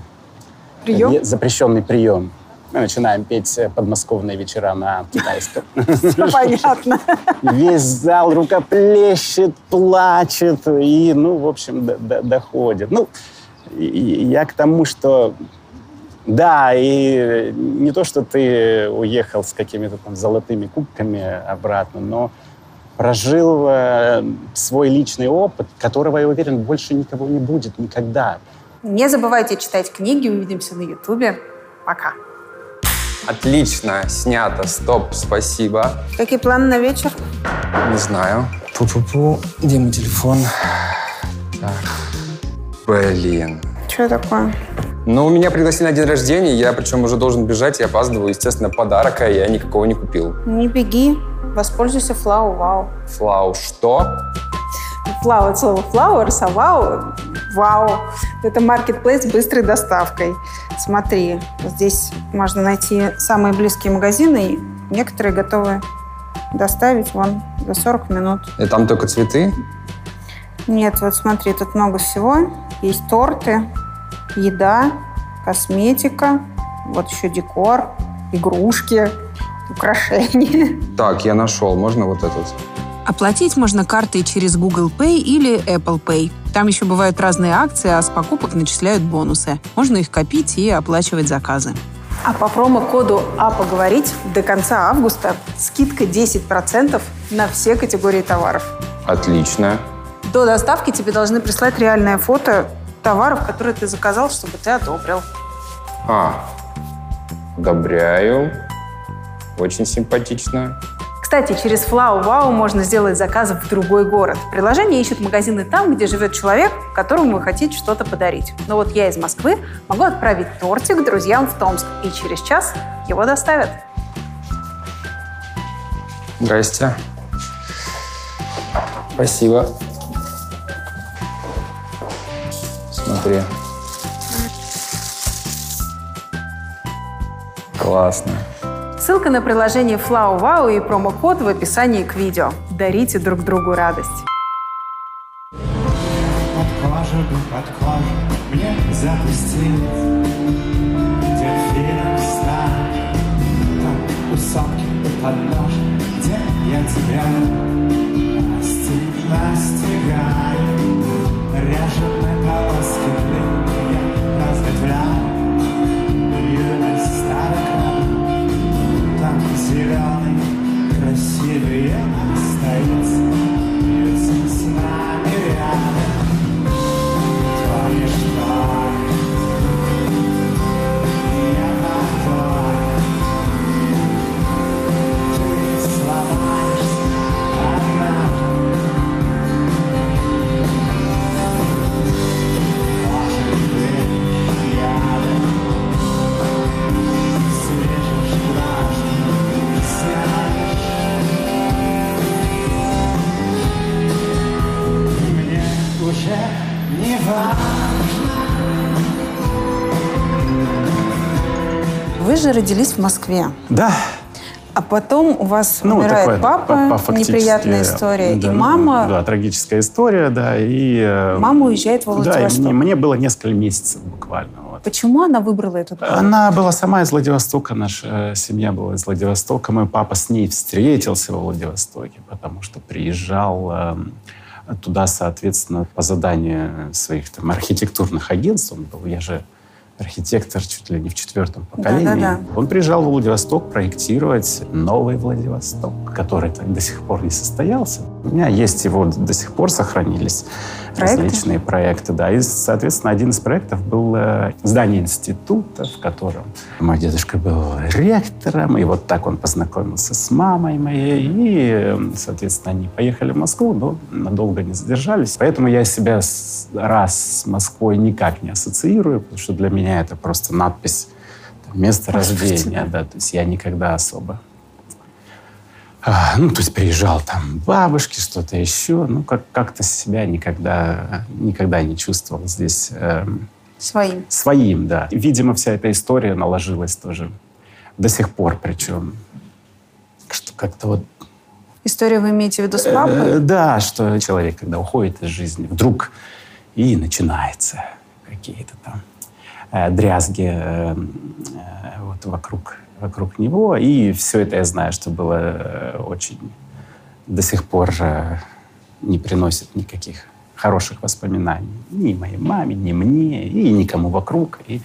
[SPEAKER 1] Прием?
[SPEAKER 2] е- запрещенный прием. Мы начинаем петь э, подмосковные вечера на китайском.
[SPEAKER 1] Понятно.
[SPEAKER 2] Весь зал рукоплещет, плачет и, ну, в общем, до- до- доходит. Ну, я к тому, что да, и не то, что ты уехал с какими-то там золотыми кубками обратно, но прожил э, свой личный опыт, которого, я уверен, больше никого не будет никогда.
[SPEAKER 1] Не забывайте читать книги. Увидимся на Ютубе. Пока.
[SPEAKER 9] Отлично, снято, стоп, спасибо.
[SPEAKER 1] Какие планы на вечер?
[SPEAKER 9] Не знаю. Пу-пу-пу, где мой телефон? Так. Блин.
[SPEAKER 1] Что такое?
[SPEAKER 9] Ну, меня пригласили на день рождения, я причем уже должен бежать, я опаздываю. Естественно, подарка я никакого не купил.
[SPEAKER 1] Не беги. Воспользуйся флау вау.
[SPEAKER 9] Флау, что?
[SPEAKER 1] Флау от слова flowers, а вау вау. Это маркетплейс с быстрой доставкой. Смотри, здесь можно найти самые близкие магазины. и Некоторые готовы доставить вон за 40 минут.
[SPEAKER 9] И там только цветы?
[SPEAKER 1] Нет, вот смотри, тут много всего. Есть торты, еда, косметика, вот еще декор, игрушки, украшения.
[SPEAKER 9] Так, я нашел. Можно вот этот?
[SPEAKER 10] Оплатить можно картой через Google Pay или Apple Pay. Там еще бывают разные акции, а с покупок начисляют бонусы. Можно их копить и оплачивать заказы.
[SPEAKER 1] А по промокоду «А поговорить» до конца августа скидка 10% на все категории товаров.
[SPEAKER 9] Отлично.
[SPEAKER 1] До доставки тебе должны прислать реальное фото товаров, которые ты заказал, чтобы ты одобрил.
[SPEAKER 9] А, одобряю. Очень симпатично.
[SPEAKER 1] Кстати, через Флау Вау можно сделать заказ в другой город. Приложение ищет магазины там, где живет человек, которому вы хотите что-то подарить. Но вот я из Москвы могу отправить тортик друзьям в Томск, и через час его доставят.
[SPEAKER 9] Здрасте. Спасибо. Смотри. Классно.
[SPEAKER 1] Ссылка на приложение Флау Вау и промокод в описании к видео. Дарите друг другу радость.
[SPEAKER 7] Кожу кожу мне запустить Дельфином стать Там у сопки у подножья Где я тебя настиг, настигаю Режет на
[SPEAKER 1] же родились в Москве.
[SPEAKER 2] Да.
[SPEAKER 1] А потом у вас
[SPEAKER 2] Ну,
[SPEAKER 1] умирает
[SPEAKER 2] такое,
[SPEAKER 1] папа,
[SPEAKER 2] по-
[SPEAKER 1] неприятная история.
[SPEAKER 2] да,
[SPEAKER 1] и мама,
[SPEAKER 2] Да, трагическая история, да. И, э,
[SPEAKER 1] мама уезжает в
[SPEAKER 2] Да,
[SPEAKER 1] Владивосток.
[SPEAKER 2] мне, мне было несколько месяцев буквально. вот.
[SPEAKER 1] Почему она выбрала этот город?
[SPEAKER 2] Она была сама из Владивостока, наша э, семья была из Владивостока. Мой папа с ней встретился во Владивостоке, потому что приезжал э, туда, соответственно, по заданию своих там, архитектурных агентств. Он был, я же архитектор чуть ли не в четвертом поколении.
[SPEAKER 1] Да-да-да.
[SPEAKER 2] Он приезжал в Владивосток проектировать новый Владивосток, который до сих пор не состоялся. У меня есть его до сих пор сохранились
[SPEAKER 1] Проекты?
[SPEAKER 2] различные проекты. Да. И, соответственно, один из проектов был э, здание института, в котором мой дедушка был ректором, и вот так он познакомился с мамой моей, и, э, соответственно, они поехали в Москву, но надолго не задержались. Поэтому я себя раз с Москвой никак не ассоциирую, потому что для меня это просто надпись место рождения, да, то есть я никогда особо ну, то есть приезжал там бабушки, что-то еще. Ну, как- как-то себя никогда, никогда не чувствовал здесь эм,
[SPEAKER 1] Своим.
[SPEAKER 2] своим, да. Видимо, вся эта история наложилась тоже до сих пор, причем что как-то вот...
[SPEAKER 1] Историю вы имеете в виду с
[SPEAKER 2] э,
[SPEAKER 1] папой?
[SPEAKER 2] да, что человек, когда уходит из жизни, вдруг и начинается какие-то там э, дрязги э, э, вот вокруг, вокруг него. И все это я знаю, что было э, очень до сих пор э, не приносит никаких хороших воспоминаний ни моей маме, ни мне, и никому вокруг. И,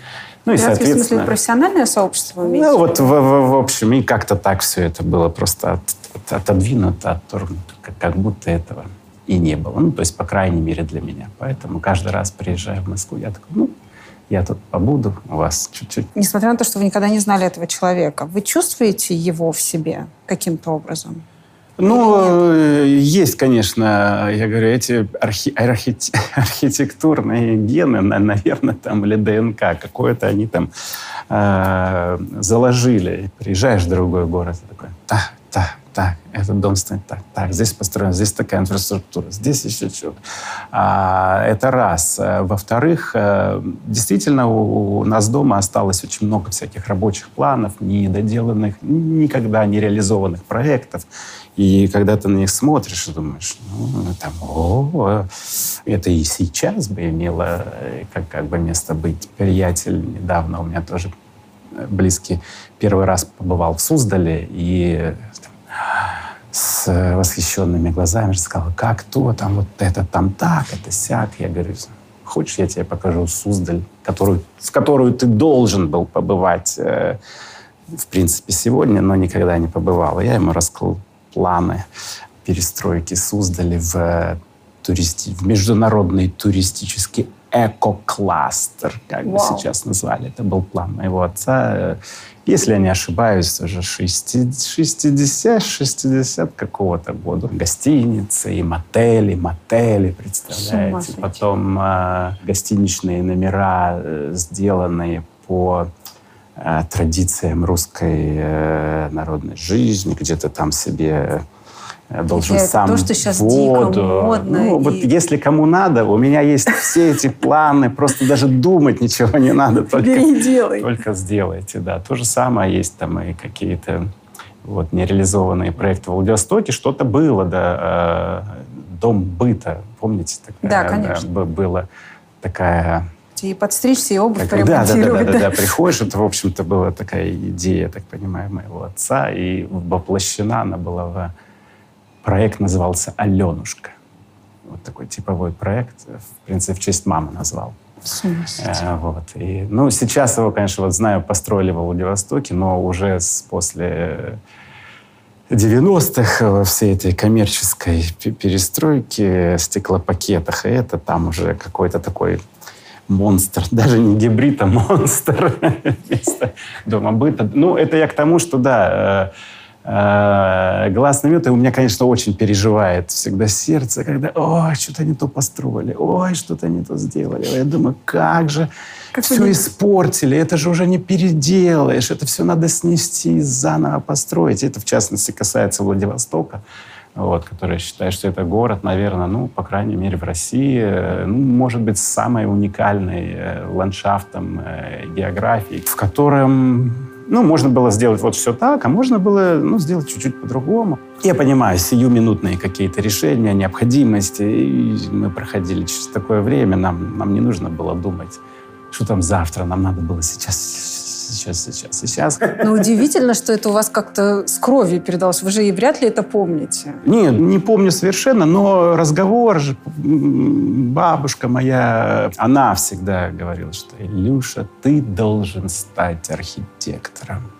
[SPEAKER 2] ну и,
[SPEAKER 1] Дрязги, в смысле,
[SPEAKER 2] соответственно...
[SPEAKER 1] профессиональное сообщество вы имеете?
[SPEAKER 2] Ну, вот в, в- в общем, и как-то так все это было просто от- от- отодвинуто, отторгнуто, как, как будто этого и не было. Ну, то есть, по крайней мере, для меня. Поэтому каждый раз, приезжая в Москву, я такой, ну, я тут побуду, у вас чуть-чуть.
[SPEAKER 1] Несмотря на то, что вы никогда не знали этого человека, вы чувствуете его в себе каким-то образом?
[SPEAKER 2] Ну, э, есть, конечно, я говорю, эти архи- архи- архитектурные гены, на- наверное, там, или ДНК, какое-то они там э, заложили. Приезжаешь в другой город, такой, так, так, так, этот дом стоит так, так, здесь построен, здесь такая инфраструктура, здесь еще что-то. А, это раз. А, Во-вторых, э, действительно, у, нас дома осталось очень много всяких рабочих планов, недоделанных, никогда не реализованных проектов. И когда ты на них смотришь думаешь, ну, там, о, это и сейчас бы имело э, как, как бы место быть. Приятель недавно у меня тоже э, близкий первый раз побывал в Суздале и э, с э, восхищенными глазами сказал, как то, там вот это там так, это сяк. Я говорю, хочешь, я тебе покажу Суздаль, которую, в которую ты должен был побывать, э, в принципе, сегодня, но никогда не побывал. Я ему раскрыл планы перестройки Суздали в, э, туристи- в международный туристический эко-кластер, как бы
[SPEAKER 1] Вау.
[SPEAKER 2] сейчас назвали. Это был план моего отца. Если я не ошибаюсь, уже 60, 60, 60 какого-то года. Гостиницы, и мотели, мотели, представляете. Потом э, гостиничные номера, э, сделанные по э, традициям русской э, народной жизни, где ты там себе э, должен
[SPEAKER 1] Это
[SPEAKER 2] сам
[SPEAKER 1] то, что дико
[SPEAKER 2] воду.
[SPEAKER 1] модно
[SPEAKER 2] Ну, вот
[SPEAKER 1] и-
[SPEAKER 2] если кому надо, у меня есть все эти планы, просто даже думать ничего не надо, только, только сделайте, да. То же самое есть там и какие-то вот нереализованные проекты в Владивостоке. Что-то было, да, э, дом быта, помните? Такая,
[SPEAKER 1] Да, конечно.
[SPEAKER 2] б- Была такая
[SPEAKER 1] И подстричься, и обувь
[SPEAKER 2] как- да, да, да, да, да, да, приходишь, это, в общем-то, была такая идея, я так понимаю, моего отца, и воплощена она была в... Проект назывался «Аленушка». Вот такой типовой проект, в принципе, в честь мамы назвал. Э, вот. И, ну, сейчас его, конечно, вот знаю, построили во Владивостоке, но уже с, после 90-х во всей этой коммерческой пе- перестройке, стеклопакетах, и это там уже какой-то такой монстр, даже не гибрид, а монстр вместо дома быта. Ну, это я к тому, что, да, э, э, глаз намет, и у меня, конечно, очень переживает всегда сердце, когда, ой, что-то не то построили, ой, что-то не то сделали. Я думаю, как же
[SPEAKER 1] Как
[SPEAKER 2] все
[SPEAKER 1] вы-
[SPEAKER 2] испортили, это же уже не переделаешь, это все надо снести, и заново построить. Это, в частности, касается Владивостока, вот, который считает, что это город, наверное, ну, по крайней мере, в России, э, ну, может быть, с самой уникальной э, ландшафтом, географией, в котором ну, можно было сделать вот все так, а можно было ну, сделать чуть-чуть по-другому. Я понимаю сиюминутные какие-то решения, необходимости. И мы проходили через такое время, нам, нам не нужно было думать, что там завтра, нам надо было сейчас сейчас, сейчас, сейчас.
[SPEAKER 1] Но удивительно, что это у вас как-то с кровью передалось. Вы же и вряд ли это помните.
[SPEAKER 2] Не, не помню совершенно, но разговор же, бабушка моя, она всегда говорила, что Илюша, ты должен стать архитектором.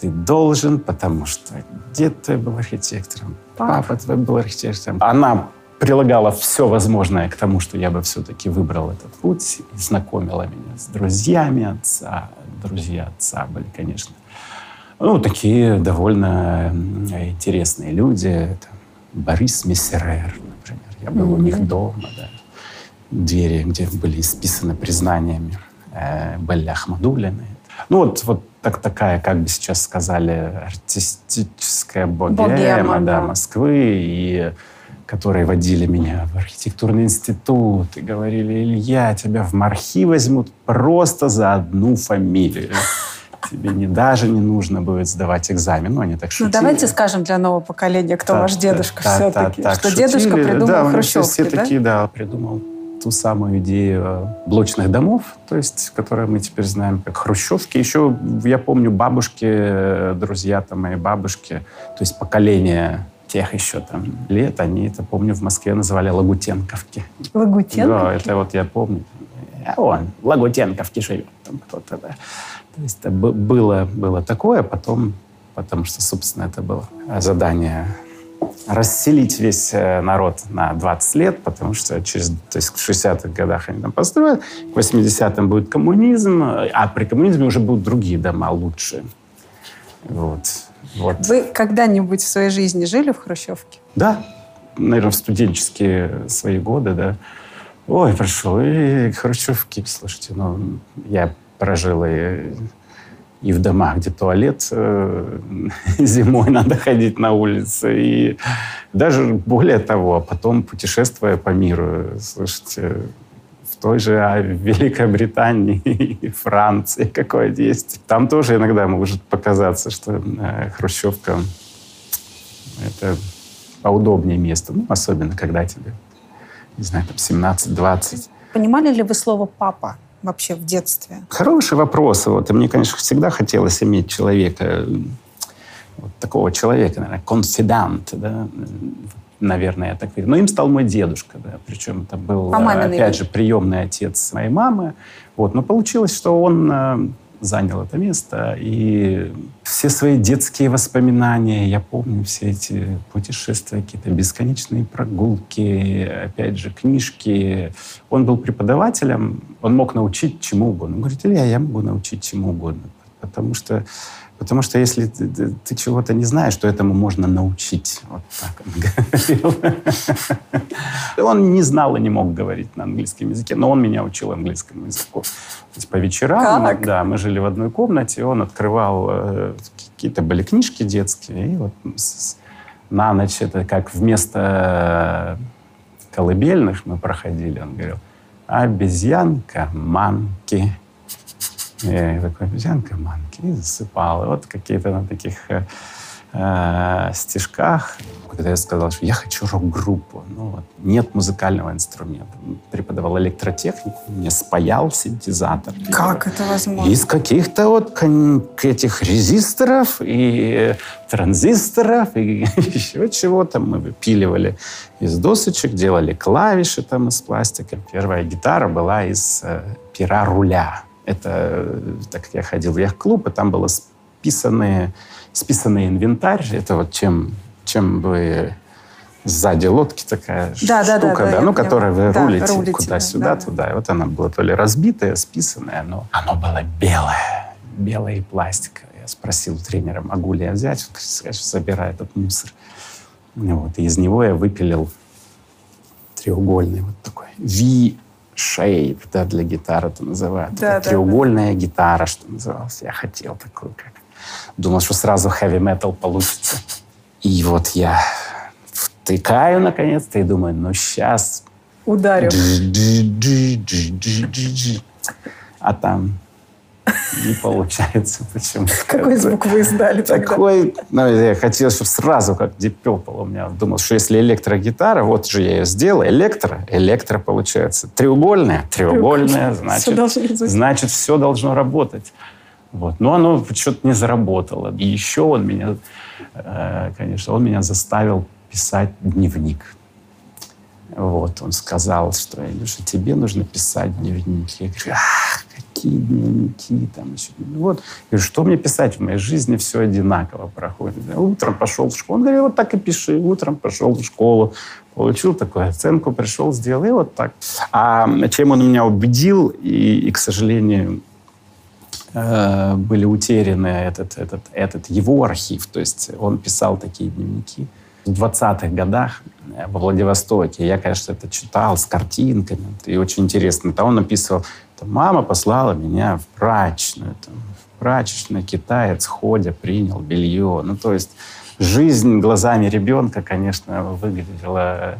[SPEAKER 2] Ты должен, потому что дед твой был архитектором, папа твой был архитектором. Она прилагала все возможное к тому, что я бы все-таки выбрал этот путь и знакомила меня с друзьями отца. Друзья отца были, конечно, ну, такие довольно интересные люди. Это Борис Мессерер, например. Я был у них дома, да. Двери, где были исписаны признаниями э, Белли Ахмадулиной. Ну, вот, вот так, такая, как бы сейчас сказали, артистическая богема,
[SPEAKER 1] Богема,
[SPEAKER 2] да,
[SPEAKER 1] да.
[SPEAKER 2] Москвы, и которые водили меня в архитектурный институт и говорили, Илья, тебя в мархи возьмут просто за одну фамилию. Тебе не, даже не нужно будет сдавать экзамен. Ну, они так
[SPEAKER 1] Ну,
[SPEAKER 2] шутили.
[SPEAKER 1] давайте скажем для нового поколения, кто
[SPEAKER 2] Так,
[SPEAKER 1] ваш дедушка
[SPEAKER 2] так,
[SPEAKER 1] все-таки.
[SPEAKER 2] так,
[SPEAKER 1] что
[SPEAKER 2] так,
[SPEAKER 1] дедушка
[SPEAKER 2] шутили.
[SPEAKER 1] придумал
[SPEAKER 2] да,
[SPEAKER 1] хрущевки,
[SPEAKER 2] все
[SPEAKER 1] да?
[SPEAKER 2] такие, да, придумал ту самую идею блочных домов, то есть, которые мы теперь знаем как хрущевки. Еще, я помню, бабушки, э, друзья там моей бабушки, то есть поколение тех еще там лет, они это, помню, в Москве называли лагутенковки.
[SPEAKER 1] Лагутенковки?
[SPEAKER 2] Да, это вот я помню. А он, в Лагутенковке живет там кто-то, да. То есть это было, было такое, потом, потому что, собственно, это было задание расселить весь э, народ на 20 лет, потому что через, то есть в 60-х годах они там построят, к 80-м будет коммунизм, а при коммунизме уже будут другие дома лучше. Вот. Вот.
[SPEAKER 1] Вы когда-нибудь в своей жизни жили в хрущевке?
[SPEAKER 2] Да, наверное, в студенческие свои годы, да. Ой, прошу, и хрущевки, слушайте, ну, я прожил и, и в домах, где туалет э, зимой надо ходить на улице, и даже более того, а потом путешествуя по миру, слушайте, той же а, Великобритании и Франции какое-то есть. Там тоже иногда может показаться, что э, хрущевка это поудобнее место. Ну, особенно, когда тебе, не знаю, там 17-20.
[SPEAKER 1] Понимали ли вы слово «папа» вообще в детстве?
[SPEAKER 2] Хороший вопрос. Вот. И мне, конечно, всегда хотелось иметь человека, вот такого человека, наверное, конфидант, да, наверное, я так верю. Но им стал мой дедушка, да, причем это был,
[SPEAKER 1] По маминой
[SPEAKER 2] опять же, приемный отец моей мамы. Вот. Но получилось, что он э, занял это место, и все свои детские воспоминания, я помню все эти путешествия, какие-то бесконечные прогулки, опять же, книжки. Он был преподавателем, он мог научить чему угодно. Он говорит, Илья, я могу научить чему угодно, потому что Потому что если ты, ты- ты чего-то не знаешь, то этому можно научить. Вот так он говорил. Он не знал и не мог говорить на английском языке, но он меня учил английскому языку. То есть по вечерам,
[SPEAKER 1] Как?
[SPEAKER 2] да, мы жили в одной комнате, он открывал э, какие-то были книжки детские, и вот с- на ночь это как вместо э, колыбельных мы проходили, он говорил, обезьянка, манки. Я такой, обезьянка, манки, и засыпал. И вот какие-то на таких э, э, стишках, когда я сказал, что я хочу рок-группу. Ну, вот, нет музыкального инструмента. Преподавал электротехнику, мне спаял синтезатор.
[SPEAKER 1] Как это возможно?
[SPEAKER 2] Из каких-то вот этих резисторов и транзисторов и еще чего-то мы выпиливали из досочек, делали клавиши там из пластика. Первая гитара была из э, пера руля. Это, так как я ходил в яхт-клуб, и там было списанные, списанный инвентарь. Это вот чем, чем вы сзади лодки такая
[SPEAKER 1] Да, да, да,
[SPEAKER 2] штука,
[SPEAKER 1] да, я
[SPEAKER 2] ну, которой вы
[SPEAKER 1] Да,
[SPEAKER 2] рулите,
[SPEAKER 1] рулите,
[SPEAKER 2] куда-сюда,
[SPEAKER 1] да, да.
[SPEAKER 2] туда. И вот она была то ли разбитая, списанная, но оно было белое, белое и пластиковое. Я спросил у тренера, могу ли я взять. Он говорит, «Конечно, забирай этот мусор. Вот, и из него я выпилил треугольный вот такой V-shape, да, для гитары это называют.
[SPEAKER 1] Да,
[SPEAKER 2] Это
[SPEAKER 1] да,
[SPEAKER 2] треугольная гитара, что называлось. Я хотел такую, как... Думал, что сразу heavy metal получится. И вот я втыкаю наконец-то и думаю, ну сейчас
[SPEAKER 1] Ударю.
[SPEAKER 2] а там не получается почему
[SPEAKER 1] Какой звук вы издали тогда?
[SPEAKER 2] Такой, ну, я хотел, чтобы сразу, как Deep Purple у меня. Думал, что если электрогитара, вот же я ее сделал, электро, электро получается. Треугольная, треугольная, значит,
[SPEAKER 1] звучать.
[SPEAKER 2] значит, все должно работать. Вот. Но оно что-то не заработало. И еще он меня, э, конечно, он меня заставил писать дневник. Вот, он сказал, что, Илюша, тебе нужно писать дневник. Я говорю, ах, какие дневники там еще. Вот. Я говорю, что мне писать? В моей жизни все одинаково проходит. Утром пошел в школу. Он говорит, вот так и пиши. Утром пошел в школу, получил такую оценку, пришел, сделал, и вот так. А чем он меня убедил, и, и к сожалению, э, были утеряны этот, этот, этот его архив. То есть он писал такие дневники в 20-х годах во Владивостоке. Я, конечно, это читал с картинками. И очень интересно. Там он написывал, там, мама послала меня в прачечную. Там, в прачечную китаец, ходя, принял белье. Ну, то есть жизнь глазами ребенка, конечно, выглядела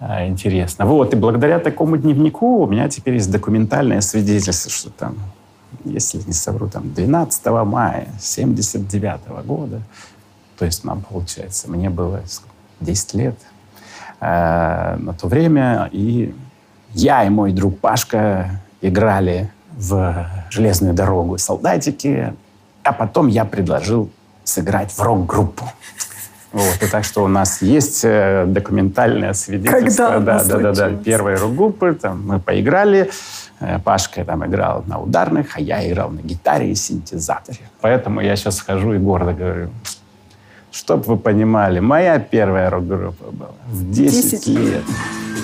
[SPEAKER 2] э, интересно. Вот, и благодаря такому дневнику у меня теперь есть документальное свидетельство, что там, если не совру, там 12 мая 79 года, то есть нам, получается, мне было 10 лет э, на то время, и я и мой друг Пашка играли в железную дорогу солдатики, а потом я предложил сыграть в рок-группу. Вот, и так что у нас есть э, документальное свидетельство.
[SPEAKER 1] Когда
[SPEAKER 2] да, да, да, да, первой рок-группы. Там мы поиграли. Э, Пашка там играл на ударных, а я играл на гитаре и синтезаторе. Поэтому я сейчас хожу и гордо говорю, чтоб вы понимали, моя первая рок-группа была в 10,
[SPEAKER 1] 10
[SPEAKER 2] лет. Мы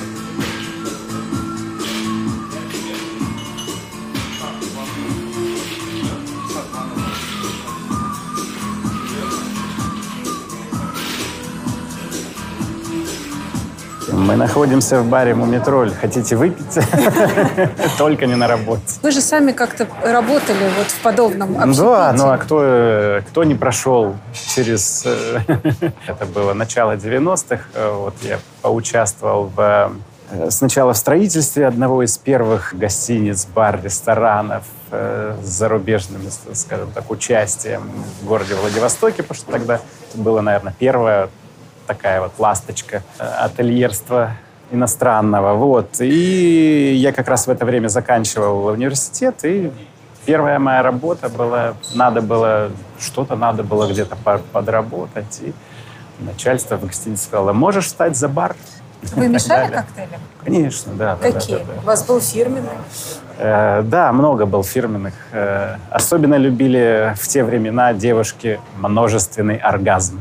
[SPEAKER 2] находимся в баре «Мумитроль». Хотите выпить? Только не на работе.
[SPEAKER 1] Вы же сами как-то работали вот в подобном общепите.
[SPEAKER 2] Да, ну а кто, э, кто не прошел через... э, Это было начало 90-х. э, Вот я поучаствовал в, сначала в строительстве одного из первых гостиниц, бар, ресторанов э, с зарубежным, скажем так, участием в городе Владивостоке, потому что тогда это было, наверное, первое такая вот ласточка э, ательерства иностранного. Вот. И я как раз в это время заканчивал университет, и первая моя работа была, надо было, что-то надо было где-то по- подработать. И начальство в гостинице сказало, можешь встать за бар?
[SPEAKER 1] Вы мешали коктейли?
[SPEAKER 2] Конечно, да.
[SPEAKER 1] Какие?
[SPEAKER 2] да, да.
[SPEAKER 1] У вас был фирменный?
[SPEAKER 2] Э, Да, много был фирменных. Э, Особенно любили в те времена девушки множественный оргазм.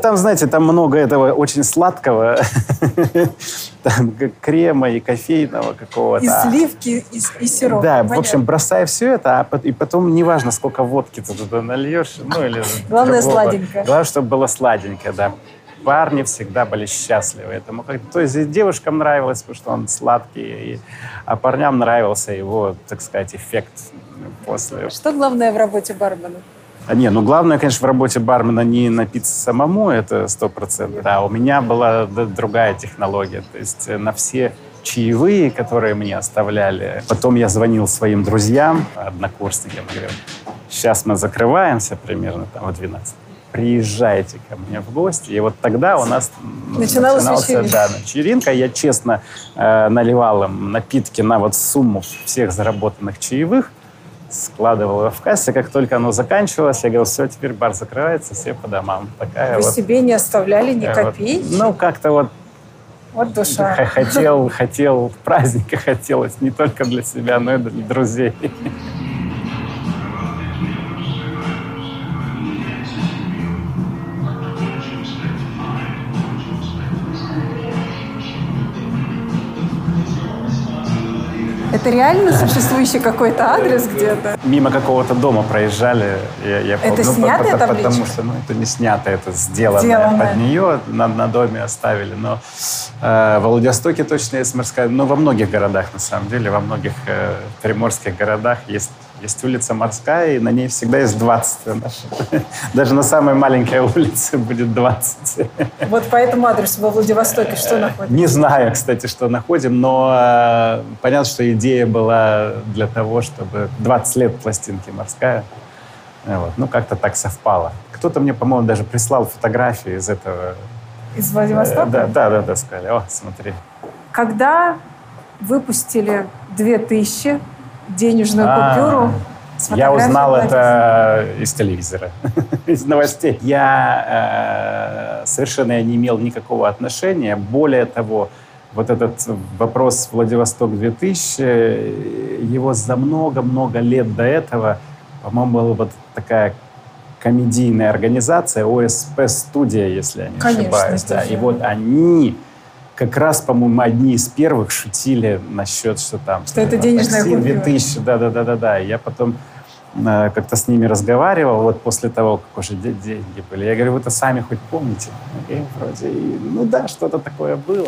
[SPEAKER 2] Там, знаете, там много этого очень сладкого, там крема и кофейного какого-то.
[SPEAKER 1] И сливки, и, и сироп.
[SPEAKER 2] Да, в
[SPEAKER 1] Понятно.
[SPEAKER 2] общем, бросай все это, а и потом неважно, сколько водки ты туда нальешь, ну или
[SPEAKER 1] Главное,
[SPEAKER 2] другого.
[SPEAKER 1] сладенькое.
[SPEAKER 2] Главное, чтобы было сладенькое, да. Парни всегда были счастливы этому. То есть девушкам нравилось, потому что он сладкий, и- а парням нравился его, так сказать, эффект после.
[SPEAKER 1] Что главное в работе бармена?
[SPEAKER 2] А не, ну главное, конечно, в работе бармена не напиться самому, это сто процентов. А у меня была другая технология. То есть э, на все чаевые, которые мне оставляли, потом я звонил своим друзьям, однокурсникам, говорю, сейчас мы закрываемся примерно там в 12 приезжайте ко мне в гости. И вот тогда у нас
[SPEAKER 1] Начиналась вечеринка.
[SPEAKER 2] да, вечеринка. Я честно э, наливал им напитки на вот сумму всех заработанных чаевых, складывал его в кассе. Как только оно заканчивалось, я говорил, все, теперь бар закрывается, все по домам. Такая
[SPEAKER 1] Вы
[SPEAKER 2] вот,
[SPEAKER 1] себе не оставляли ни
[SPEAKER 2] э, вот,
[SPEAKER 1] копейки?
[SPEAKER 2] ну, как-то вот
[SPEAKER 1] Вот душа.
[SPEAKER 2] хотел, хотел праздника, хотелось не только для себя, но и для друзей.
[SPEAKER 1] Это реально существующий какой-то адрес где-то?
[SPEAKER 2] Мимо какого-то дома проезжали. Я, я
[SPEAKER 1] Это
[SPEAKER 2] помню,
[SPEAKER 1] снятая
[SPEAKER 2] по-
[SPEAKER 1] табличка?
[SPEAKER 2] Потому что ну, это не снято, это сделанное
[SPEAKER 1] Сделанное.
[SPEAKER 2] под нее. На, на доме оставили. Но э, в Владивостоке точно есть морская. Но во многих городах, на самом деле, во многих э, приморских городах есть, есть улица морская, и на ней всегда есть 20. Даже на самой маленькой улице будет 20.
[SPEAKER 1] Вот по этому адресу во Владивостоке что находится?
[SPEAKER 2] Не знаю, кстати, что находим, но э, понятно, что идея была для того, чтобы 20 лет пластинки морская. Э, Вот. Ну, как-то так совпало. Кто-то мне, по-моему, даже прислал фотографии из этого.
[SPEAKER 1] Из
[SPEAKER 2] Э,
[SPEAKER 1] Владивостока?
[SPEAKER 2] Да, да, да, да, сказали, о, смотри.
[SPEAKER 1] Когда выпустили 2000, денежную
[SPEAKER 2] А,
[SPEAKER 1] купюру с
[SPEAKER 2] Я узнал это из телевизора, из новостей. Я э, совершенно не имел никакого отношения. Более того, вот этот вопрос Владивосток-2000, э, его за много-много лет до этого, по-моему, была вот такая комедийная организация ОСП-студия, если я не
[SPEAKER 1] Конечно,
[SPEAKER 2] ошибаюсь. да. И вот они как раз, по-моему, одни из первых шутили насчет, что там...
[SPEAKER 1] Что это денежная купюра.
[SPEAKER 2] 2000, да-да-да-да-да. Я потом э, как-то с ними разговаривал, вот после того, как уже де- деньги были. Я говорю, вы-то сами хоть помните? И вроде, и, ну да, что-то такое было.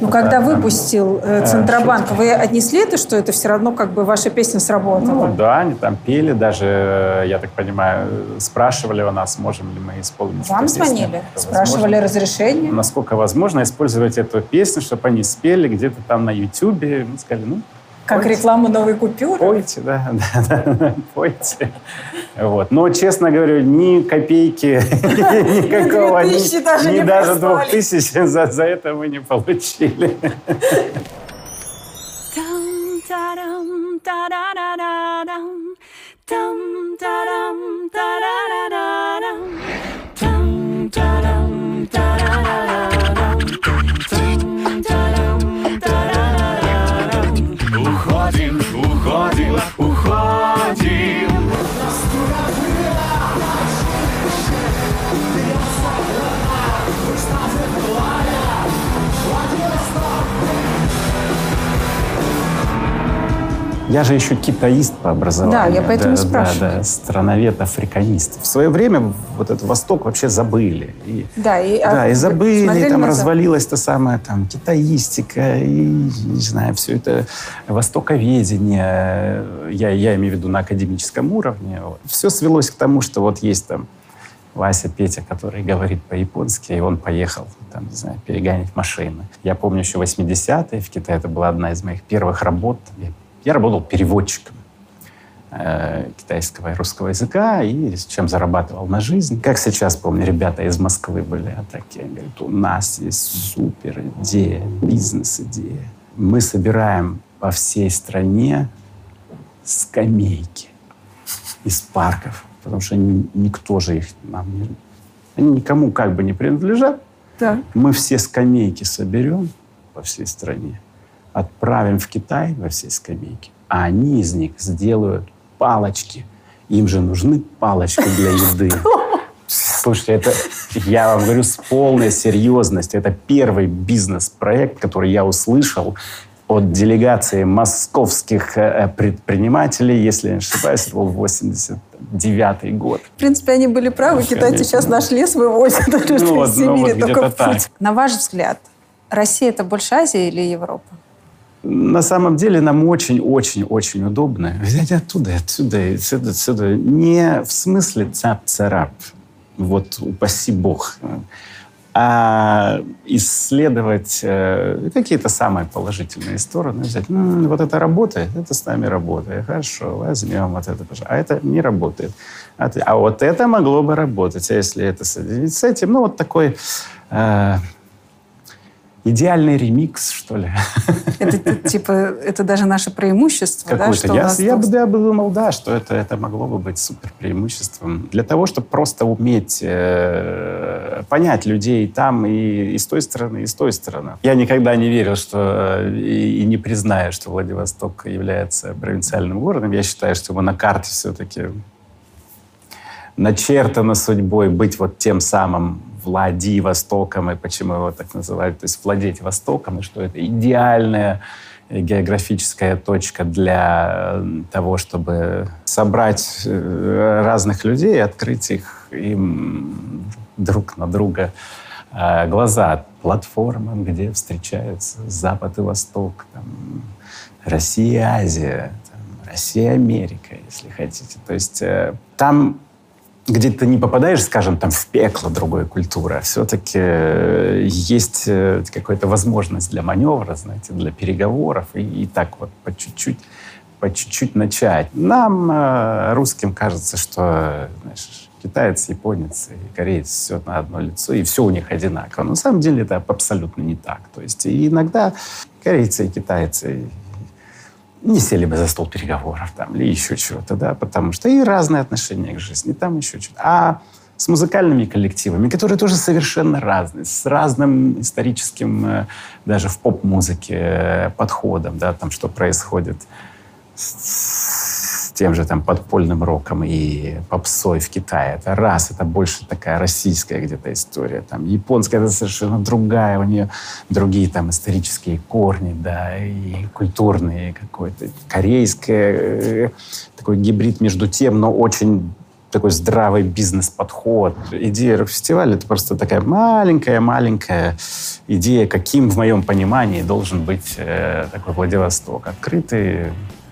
[SPEAKER 1] Ну, когда выпустил э,
[SPEAKER 2] Э,
[SPEAKER 1] Центробанк, вы отнесли это, что это все равно как бы ваша песня сработала?
[SPEAKER 2] Ну да, они там пели, даже, я так понимаю, спрашивали у нас, можем ли мы исполнить
[SPEAKER 1] Вам звонили? Спрашивали
[SPEAKER 2] возможно.
[SPEAKER 1] разрешение?
[SPEAKER 2] Насколько возможно использовать эту песню, чтобы они спели где-то там на Ютубе. Мы сказали, ну,
[SPEAKER 1] Как
[SPEAKER 2] пойте.
[SPEAKER 1] рекламу новой купюры?
[SPEAKER 2] Пойте, да, да, да, пойте. Вот. Но, честно говорю, ни копейки, никакого, ни,
[SPEAKER 1] даже
[SPEAKER 2] ни
[SPEAKER 1] не
[SPEAKER 2] даже
[SPEAKER 1] прислали.
[SPEAKER 2] двух тысяч за, за это мы не получили.
[SPEAKER 11] Dum da
[SPEAKER 2] Я же еще китаист по образованию.
[SPEAKER 1] Да, я поэтому и
[SPEAKER 2] да,
[SPEAKER 1] спрашиваю.
[SPEAKER 2] Да, страновед, африканист. В свое время вот этот Восток вообще забыли. И,
[SPEAKER 1] Да, и, а
[SPEAKER 2] да, и забыли,
[SPEAKER 1] смотрели
[SPEAKER 2] там развалилась та самая там китаистика, и, не знаю, все это востоковедение. Я, я имею в виду на академическом уровне. Вот. Все свелось к тому, что вот есть там Вася Петя, который говорит по-японски, и он поехал, там, не знаю, перегонять машины. Я помню еще 80-е в Китае, это была одна из моих первых работ. Я, я работал переводчиком э, китайского и русского языка, и с чем зарабатывал на жизнь. Как сейчас помню, ребята из Москвы были а такие, говорят, у нас есть супер идея, бизнес-идея. Мы собираем по всей стране скамейки из парков, потому что ни- никто же их нам не... Они никому как бы не принадлежат.
[SPEAKER 1] Да.
[SPEAKER 2] Мы все скамейки соберем по всей стране, отправим в Китай во все скамейки, а они из них сделают палочки. Им же нужны палочки для еды. Слушайте, это, я вам говорю с полной серьезностью, это первый бизнес-проект, который я услышал от делегации московских э, предпринимателей, если я не ошибаюсь, это был 89 год.
[SPEAKER 1] В принципе, они были правы.
[SPEAKER 2] Ну,
[SPEAKER 1] Китайцы
[SPEAKER 2] конечно.
[SPEAKER 1] сейчас наш лес вывозят. уже
[SPEAKER 2] Ну вот,
[SPEAKER 1] из
[SPEAKER 2] ну вот
[SPEAKER 1] только
[SPEAKER 2] так.
[SPEAKER 1] путь. На ваш взгляд, Россия – это больше Азия или Европа?
[SPEAKER 2] На самом деле нам очень-очень-очень удобно взять оттуда, отсюда, отсюда, отсюда. Не в смысле цап-царап, вот упаси бог, а исследовать э, какие-то самые положительные стороны. Взять, «М, вот это работает, это с нами работает. Хорошо, возьмем вот это. А это не работает. А, а вот это могло бы работать. А если это соединить с этим, ну вот такой... э, Идеальный ремикс, что ли?
[SPEAKER 1] Это типа, это даже наше преимущество, да, что
[SPEAKER 2] я, я, бы, я бы думал, да, что это, это могло бы быть супер преимуществом. Для того, чтобы просто уметь э, понять людей там и, и с той стороны, и с той стороны. Я никогда не верил, что э, и, и не признаю, что Владивосток является провинциальным городом. Я считаю, что его на карте все-таки начертано судьбой быть вот тем самым Владивостоком, и почему его так называют, то есть владеть Востоком, и что это идеальная географическая точка для э, того, чтобы собрать э, разных людей открыть их им друг на друга э, глаза. Платформа, где встречаются Запад и Восток, там, Россия, Азия, там, Россия, Америка, если хотите. То есть там где ты не попадаешь, скажем, там в пекло другой культуры, а все-таки э, есть э, какая-то возможность для маневра, знаете, для переговоров, и, и так вот по чуть-чуть по чуть-чуть начать. Нам, э, русским, кажется, что знаешь, китаец, японец и кореец все на одно лицо, и все у них одинаково. Но на самом деле это абсолютно не так. То есть иногда корейцы и китайцы не сели бы за стол переговоров там, или еще чего-то, да, потому что и разные отношения к жизни, там еще что-то. А с музыкальными коллективами, которые тоже совершенно разные, с разным историческим, э, даже в поп-музыке, э, подходом, да, там, что происходит с тем же там подпольным роком и попсой в Китае. Это раз, это больше такая российская где-то история. Там японская это совершенно другая, у нее другие там исторические корни, да, и культурные какой-то. Корейская, э, такой гибрид между тем, но очень такой здравый бизнес-подход. Идея рок-фестиваля — это просто такая маленькая-маленькая идея, каким, в моем понимании, должен быть э, такой Владивосток. Открытый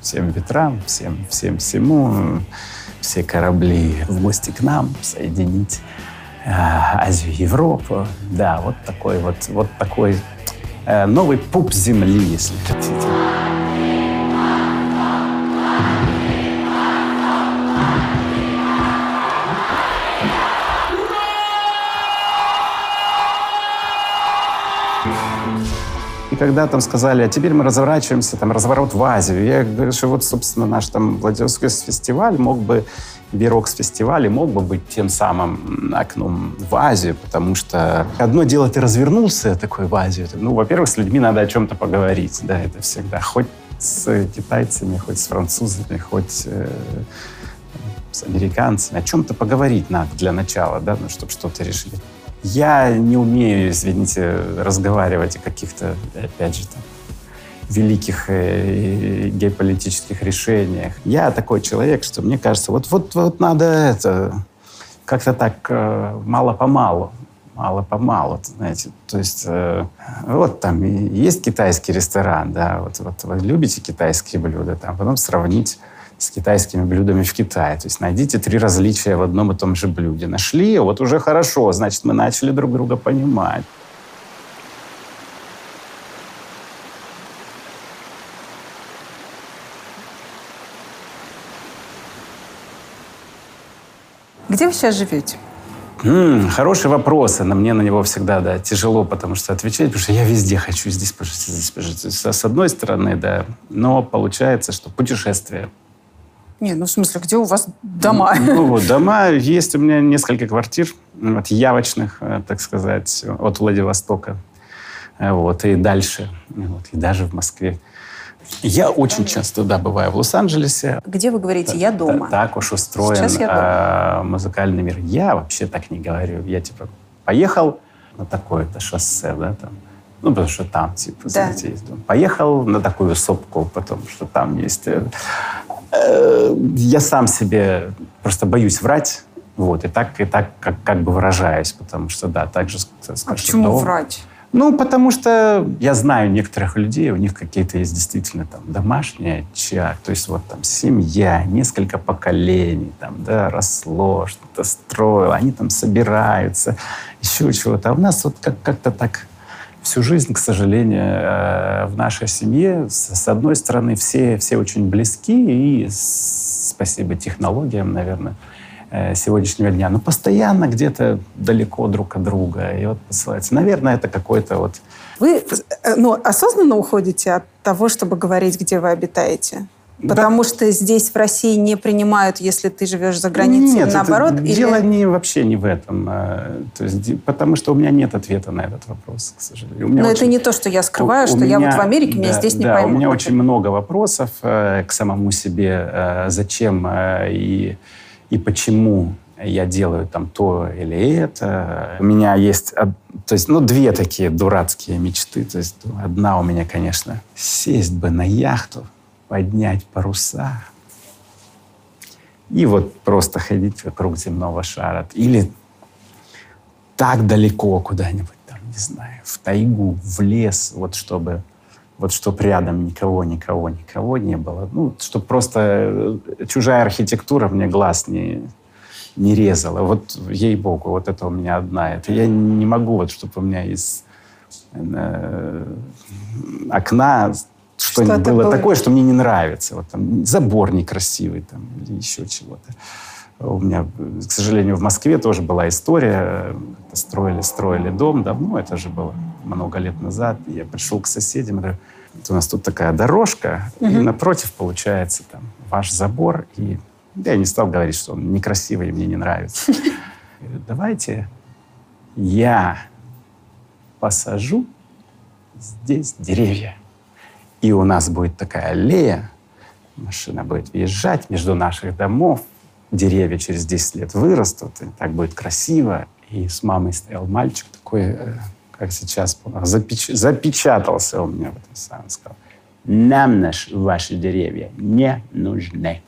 [SPEAKER 2] всем ветрам, всем, всем всему, все корабли в гости к нам, соединить э, Азию, Европу. Да, вот такой вот, вот такой э, новый пуп земли, если хотите. Когда там сказали, а теперь мы разворачиваемся, там, разворот в Азию, я говорю, что вот, собственно, наш там Владивостокский фестиваль мог бы, Верокс фестиваль мог бы быть тем самым окном в Азию, потому что одно дело, ты развернулся такой в Азию. Ну, во-первых, с людьми надо о чем-то поговорить, да, это всегда. Хоть с китайцами, хоть с французами, хоть э, с американцами. О чем-то поговорить надо для начала, да, ну, чтобы что-то решить. Я не умею, извините, разговаривать о каких-то, опять же, там, великих э, геополитических решениях. Я такой человек, что мне кажется, вот, вот, вот надо это как-то так э, мало-помалу мало-помалу, знаете. То есть э, вот там есть китайский ресторан, да, вот, вот вы любите китайские блюда, там потом сравнить с китайскими блюдами в Китае. То есть найдите три различия в одном и том же блюде. Нашли, вот уже хорошо, значит, мы начали друг друга понимать.
[SPEAKER 1] Где вы сейчас живете?
[SPEAKER 2] М, хороший вопрос, и на мне на него всегда да, тяжело, потому что отвечать, потому что я везде хочу здесь пожить, здесь пожить. С одной стороны, да, но получается, что путешествие.
[SPEAKER 1] Не, ну в смысле, где у вас дома?
[SPEAKER 2] Ну вот, дома, есть у меня несколько квартир, вот, явочных, э, так сказать, от Владивостока, э, вот, и дальше, вот, и даже в Москве. Я очень часто, да, бываю в Лос-Анджелесе.
[SPEAKER 1] Где вы говорите, я дома?
[SPEAKER 2] Та- Так уж устроен а, музыкальный мир. Я вообще так не говорю. Я типа поехал на такое-то шоссе, да, там. Ну, потому что там, типа,
[SPEAKER 1] Да.
[SPEAKER 2] знаете, есть дом. Поехал на такую сопку, потому что там есть... э, я сам себе просто боюсь врать, вот, и так, и так как, как бы выражаюсь, потому что, да, так же
[SPEAKER 1] А
[SPEAKER 2] скажу,
[SPEAKER 1] почему
[SPEAKER 2] дома.
[SPEAKER 1] врать?
[SPEAKER 2] Ну, потому что я знаю некоторых людей, у них какие-то есть действительно там домашний очаг, то есть вот там семья, несколько поколений, там, да, росло, что-то строило, они там собираются, еще чего-то. А у нас вот как- как-то так всю жизнь, к сожалению, э, в нашей семье, с одной стороны, все, все очень близки, и спасибо технологиям, наверное, э, сегодняшнего дня, но постоянно где-то далеко друг от друга. И вот посылается. Наверное, это какой-то вот...
[SPEAKER 1] Вы э, ну, осознанно уходите от того, чтобы говорить, где вы обитаете? Потому что здесь в России не принимают, если ты живешь за границей,
[SPEAKER 2] Нет, это
[SPEAKER 1] наоборот? или-
[SPEAKER 2] дело не, вообще не в этом. э, То есть, потому что у меня нет ответа на этот вопрос, к сожалению. Меня
[SPEAKER 1] Но
[SPEAKER 2] очень-
[SPEAKER 1] это не то, что я скрываю,
[SPEAKER 2] У- у
[SPEAKER 1] что я вот
[SPEAKER 2] меня-
[SPEAKER 1] в Америке, меня
[SPEAKER 2] да,
[SPEAKER 1] здесь не
[SPEAKER 2] да,
[SPEAKER 1] поймут.
[SPEAKER 2] у меня очень много вопросов э, к самому себе. э, зачем э, и, и почему я делаю там то или это. У меня есть, то есть, ну, две такие дурацкие мечты. То есть, одна у меня, конечно, сесть бы на яхту, поднять паруса и вот просто ходить вокруг земного шара. Или так далеко куда-нибудь, там, не знаю, в тайгу, в лес, вот чтобы вот чтоб рядом никого, никого, никого не было. Ну, чтобы просто э, чужая архитектура мне глаз не, не резала. Вот, ей-богу, вот это у меня одна. Это я не могу, вот, чтобы у меня из э, окна что-нибудь было,
[SPEAKER 1] было.
[SPEAKER 2] такое, что мне не нравится. Вот там забор некрасивый там, или еще чего-то. У меня, к сожалению, в Москве тоже была история. Строили, строили дом давно, это же было много лет назад. Я пришел к соседям, говорю, «Вот у нас тут такая дорожка, и
[SPEAKER 1] Мгм.
[SPEAKER 2] напротив получается там ваш забор. И я не стал говорить, что он некрасивый и мне не нравится. Говорю, давайте я посажу здесь деревья. И у нас будет такая аллея, машина будет въезжать между наших домов, деревья через 10 лет вырастут, и так будет красиво. И с мамой стоял мальчик такой, э, как сейчас, запеч- запечатался у меня в этом самом, сказал, нам наш, ваши деревья не нужны.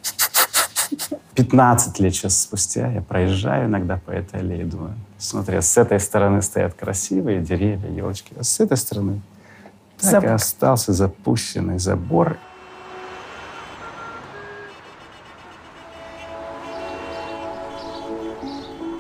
[SPEAKER 2] 15 лет сейчас спустя я проезжаю иногда по этой аллее, думаю, смотри, с этой стороны стоят красивые деревья, елочки, а с этой стороны так и остался запущенный забор.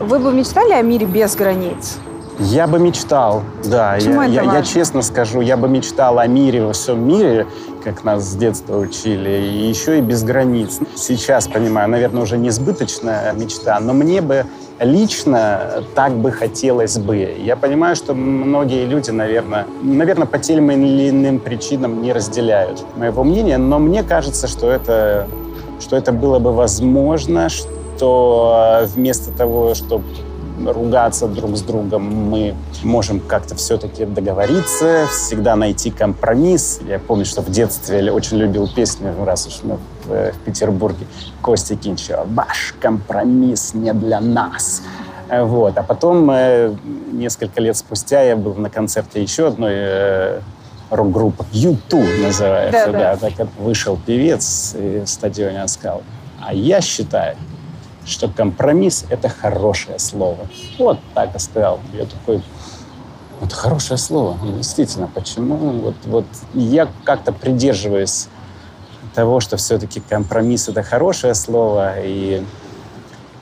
[SPEAKER 1] Вы бы мечтали о мире без границ?
[SPEAKER 2] Я бы мечтал, да.
[SPEAKER 1] Почему
[SPEAKER 2] Я,
[SPEAKER 1] это
[SPEAKER 2] я- я честно скажу, я бы мечтал о мире во всем мире, как нас с детства учили, и еще и без границ. Сейчас, понимаю, наверное, уже несбыточная мечта, но мне бы лично так бы хотелось бы. Я понимаю, что многие люди, наверное, наверное, по тем или иным причинам не разделяют моего мнения, но мне кажется, что это, что это было бы возможно, что э, вместо того, чтобы ругаться друг с другом, мы можем как-то все-таки договориться, всегда найти компромисс. Я помню, что в детстве я очень любил песню, раз уж мы в, э, в Петербурге, Костя Кинчева «Ваш компромисс не для нас». Э, Вот. А потом, э, несколько лет спустя, я был на концерте еще одной рок-группы U2 называется.
[SPEAKER 1] Да,
[SPEAKER 2] Да,
[SPEAKER 1] да.
[SPEAKER 2] так вышел певец и в стадионе сказал, а я считаю, что компромисс — это хорошее слово. Вот так и сказал. Я такой, это хорошее слово. Ну, Действительно, почему? Вот, вот я как-то придерживаюсь того, что все-таки компромисс — это хорошее слово, и,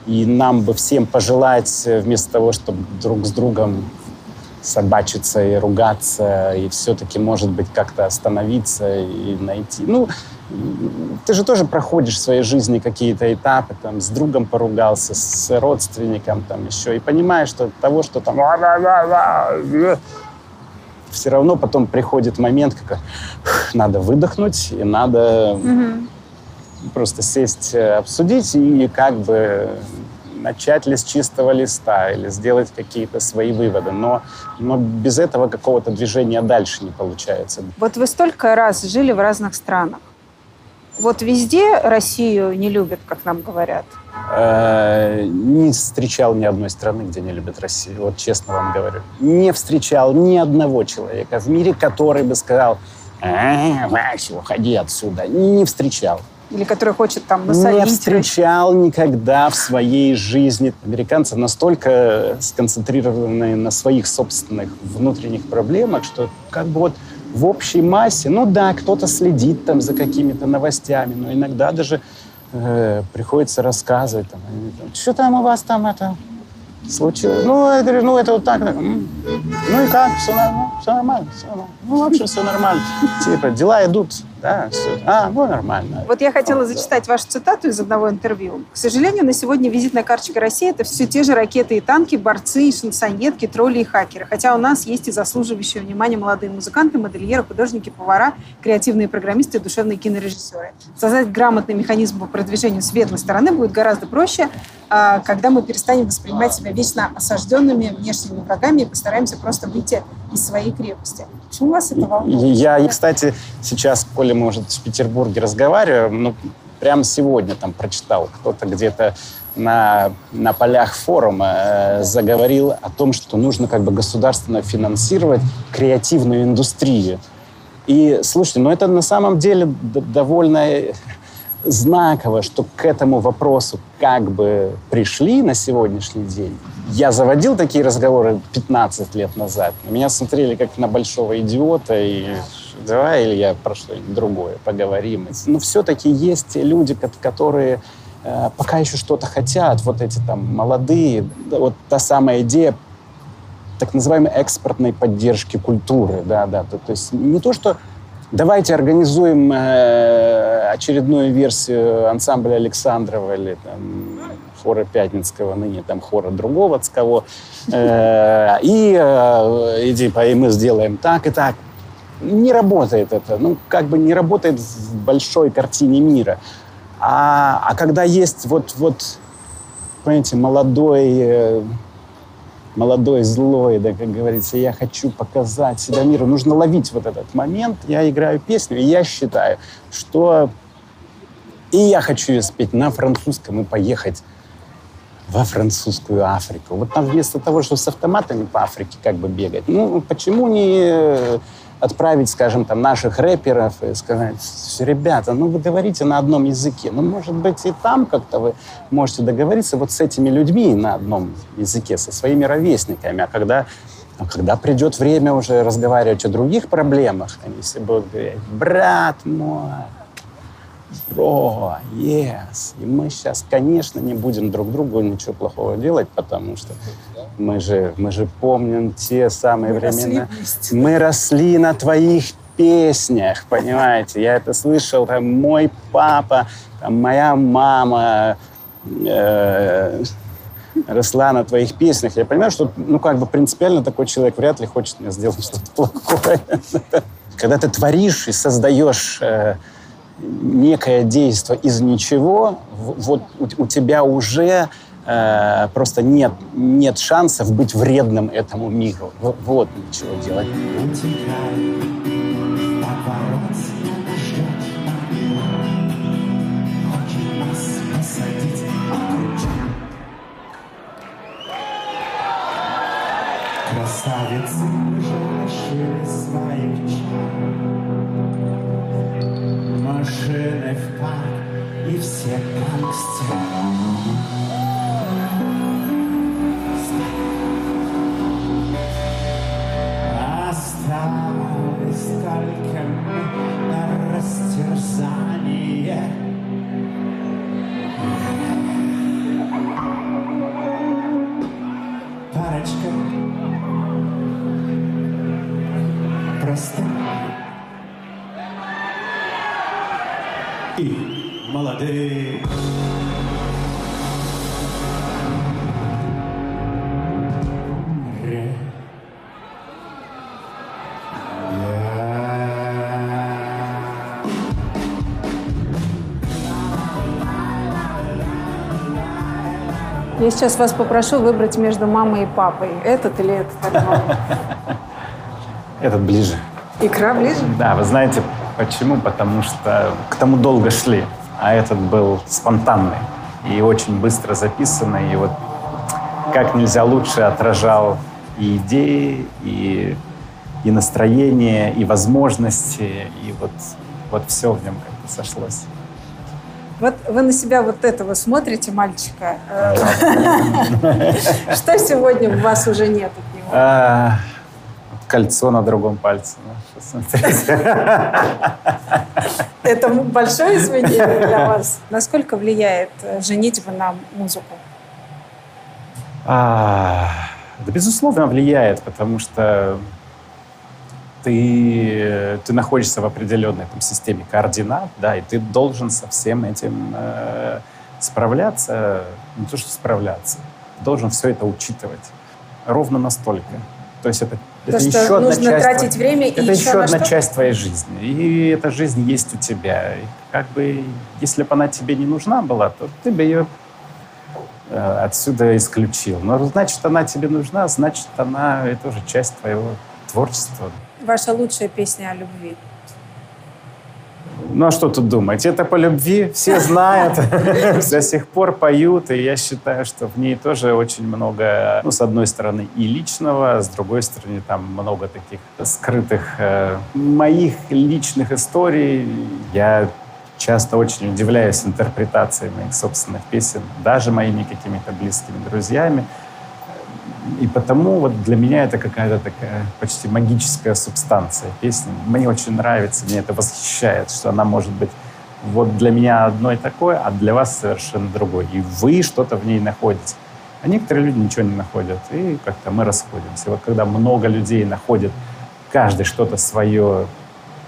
[SPEAKER 2] и нам бы всем пожелать, вместо того, чтобы друг с другом собачиться и ругаться, и все-таки, может быть, как-то остановиться и найти. Ну, ты же тоже проходишь в своей жизни какие-то этапы, там, с другом поругался, с родственником, там, еще, и понимаешь, что от того, что там все равно потом приходит момент, как надо выдохнуть, и надо просто сесть, э, обсудить и как бы начать ли с чистого листа или сделать какие-то свои выводы. Но, но без этого какого-то движения дальше не получается.
[SPEAKER 1] Вот вы столько раз жили в разных странах. Вот везде Россию не любят, как нам говорят.
[SPEAKER 2] Э, Не встречал ни одной страны, где не любят Россию. Вот честно вам говорю. Не встречал ни одного человека в мире, который бы сказал, «А, Вася, уходи отсюда. Не встречал.
[SPEAKER 1] Или который хочет там
[SPEAKER 2] Не
[SPEAKER 1] насолить.
[SPEAKER 2] встречал никогда в своей жизни. Американцы настолько сконцентрированы на своих собственных внутренних проблемах, что как бы вот в общей массе, ну да, кто-то следит там за какими-то новостями, но иногда даже э, приходится рассказывать, там, что там у вас там это случилось? Ну, говорю, ну это вот так, так. Ну и как? Все, нормально, все нормально, все нормально. Ну, в общем, все нормально. Типа, дела идут, да, все. А, ну, нормально.
[SPEAKER 1] Вот я хотела зачитать вашу цитату из одного интервью. К сожалению, на сегодня визитная карточка России – это все те же ракеты и танки, борцы, и шансонетки, тролли и хакеры. Хотя у нас есть и заслуживающие внимания молодые музыканты, модельеры, художники, повара, креативные программисты и душевные кинорежиссеры. Создать грамотный механизм по продвижению светлой стороны будет гораздо проще, а, когда мы перестанем воспринимать себя вечно осажденными внешними врагами и постараемся просто выйти из своей крепости. Почему вас это волнует?
[SPEAKER 2] Я, и, кстати, сейчас, коли мы уже в Петербурге разговариваем, ну, прямо сегодня там прочитал, кто-то где-то на, на полях форума э, заговорил о том, что нужно как бы государственно финансировать креативную индустрию. И, слушайте, ну это на самом деле довольно знаково, что к этому вопросу как бы пришли на сегодняшний день. Я заводил такие разговоры 15 лет назад. На меня смотрели как на большого идиота и давай, или я про что-нибудь другое поговорим. Но все-таки есть люди, ко- которые э, пока еще что-то хотят, вот эти там молодые, вот та самая идея так называемой экспортной поддержки культуры, да, да, то, то есть не то, что давайте организуем э, очередную версию ансамбля Александрова или там, хора Пятницкого, ныне там хора Друговацкого. Э, и, э, и типа, и мы сделаем так и так. Не работает это. Ну, как бы не работает в большой картине мира. А, а когда есть вот, вот, понимаете, молодой, э, молодой, злой, да, как говорится, я хочу показать себя миру, нужно ловить вот этот момент. Я играю песню, и я считаю, что и я хочу ее спеть на французском и поехать во французскую Африку. Вот там вместо того, чтобы с автоматами по Африке как бы бегать, ну, почему не отправить, скажем, там, наших рэперов и сказать, ребята, ну, вы говорите на одном языке, ну, может быть, и там как-то вы можете договориться вот с этими людьми на одном языке, со своими ровесниками, а когда а когда придет время уже разговаривать о других проблемах, они все будут говорить, брат мой, бро, yes. И мы сейчас, конечно, не будем друг другу ничего плохого делать, потому что мы же, мы же помним те самые
[SPEAKER 1] Мы росли
[SPEAKER 2] времена.
[SPEAKER 1] вместе.
[SPEAKER 2] Мы росли на твоих песнях, понимаете? Я это слышал, там, мой папа, там, моя мама э, росла на твоих песнях. Я понимаю, что, ну, как бы принципиально такой человек вряд ли хочет мне сделать что-то плохое. Когда ты творишь и создаешь э, некое действие из ничего, вот у, у тебя уже э, просто нет, нет шансов быть вредным этому миру. Вот для чего делать.
[SPEAKER 1] Я сейчас вас попрошу выбрать между мамой и папой. Этот или этот?
[SPEAKER 2] Этот ближе.
[SPEAKER 1] Икра ближе?
[SPEAKER 2] Да, вы знаете, почему? Потому что к тому долго шли, а этот был спонтанный и очень быстро записанный, и вот как нельзя лучше отражал и идеи, и, и настроение, и возможности, и вот, вот все в нем как-то сошлось.
[SPEAKER 1] Вот вы на себя вот этого смотрите, мальчика. Э, Что сегодня у вас уже нет от него?
[SPEAKER 2] А, кольцо на другом пальце.
[SPEAKER 1] Это большое изменение для вас? Насколько влияет э, женитьба на музыку?
[SPEAKER 2] А, да, безусловно, влияет, потому что ты, ты находишься в определенной там, системе координат, да, и ты должен со всем этим э, справляться, не то что справляться, должен все это учитывать ровно настолько. То есть это,
[SPEAKER 1] То,
[SPEAKER 2] это еще одна
[SPEAKER 1] нужно
[SPEAKER 2] часть
[SPEAKER 1] тратить
[SPEAKER 2] тво-
[SPEAKER 1] время и
[SPEAKER 2] это
[SPEAKER 1] еще
[SPEAKER 2] еще
[SPEAKER 1] на
[SPEAKER 2] одна
[SPEAKER 1] что?
[SPEAKER 2] часть твоей жизни. И эта жизнь есть у тебя. И как бы, если бы она тебе не нужна была, то ты бы ее э, отсюда исключил. Но значит, она тебе нужна, значит, она это уже часть твоего творчества.
[SPEAKER 1] Ваша лучшая песня о любви.
[SPEAKER 2] Ну а что тут думать? Это по любви, все знают, до сих пор поют, и я считаю, что в ней тоже очень много, ну, с одной стороны, и личного, с другой стороны, там много таких скрытых э, моих личных историй. Я часто очень удивляюсь интерпретации моих собственных песен, даже моими какими-то близкими друзьями. И потому вот для меня это какая-то такая почти магическая субстанция песни. Мне очень нравится, мне это восхищает, что она может быть вот для меня одной такой, а для вас совершенно другой. И вы что-то в ней находите. А некоторые люди ничего не находят, и как-то мы расходимся. Вот когда много людей находят каждый что-то свое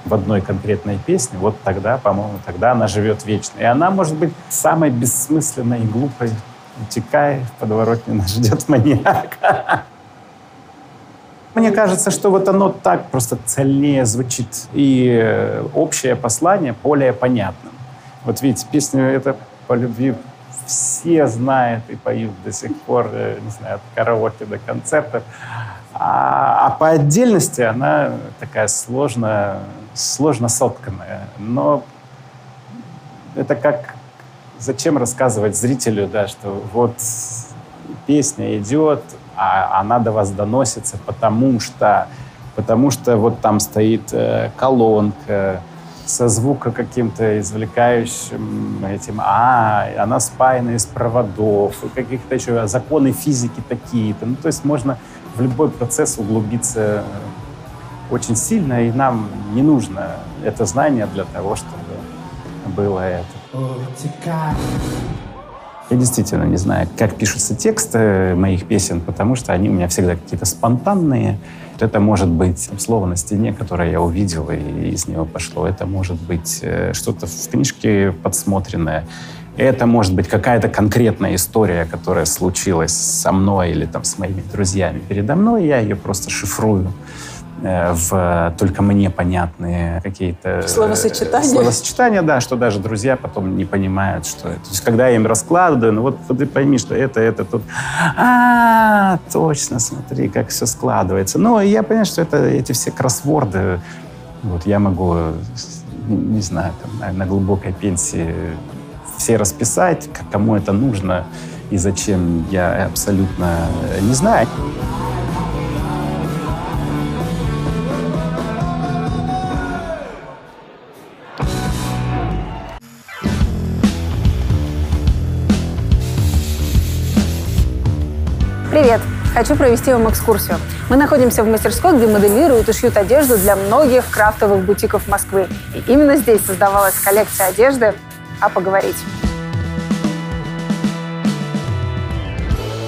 [SPEAKER 2] в одной конкретной песне, вот тогда, по-моему, тогда она живет вечно. И она может быть самой бессмысленной и глупой. Утекай, в подворотне нас ждет маньяк. Мне кажется, что вот оно так просто цельнее звучит. И э, общее послание более понятным. Вот видите, песню это по любви все знают и поют до сих пор, э, не знаю, от караоке до концертов. А, а по отдельности она такая сложно, сложно сотканная. Но это как... Зачем рассказывать зрителю, да, что вот песня идет, а она до вас доносится, потому что, потому что вот там стоит э, колонка, со звука каким-то извлекающим этим, а, она спаяна из проводов, каких-то еще законы физики такие-то. Ну, то есть можно в любой процесс углубиться очень сильно, и нам не нужно это знание для того, чтобы было это. Я действительно не знаю, как пишутся тексты моих песен, потому что они у меня всегда какие-то спонтанные. Это может быть слово на стене, которое я увидел, и из него пошло. Это может быть э, что-то в книжке подсмотренное. Это может быть какая-то конкретная история, которая случилась со мной или там, с моими друзьями передо мной. Я ее просто шифрую в только мне понятные какие-то... э,
[SPEAKER 1] Словосочетания.
[SPEAKER 2] Словосочетания, да, что даже друзья потом не понимают, что это. То есть, когда я им раскладываю, ну вот ты пойми, что это, это, тут... А, точно, смотри, как все складывается. Но я понимаю, что это эти все кроссворды, вот я могу, не, не знаю, там, на, на глубокой пенсии все расписать, кому это нужно и зачем, я абсолютно не знаю.
[SPEAKER 1] Хочу провести вам экскурсию. Мы находимся в мастерской, где моделируют и шьют одежду для многих крафтовых бутиков Москвы. И именно здесь создавалась коллекция одежды. А поговорить.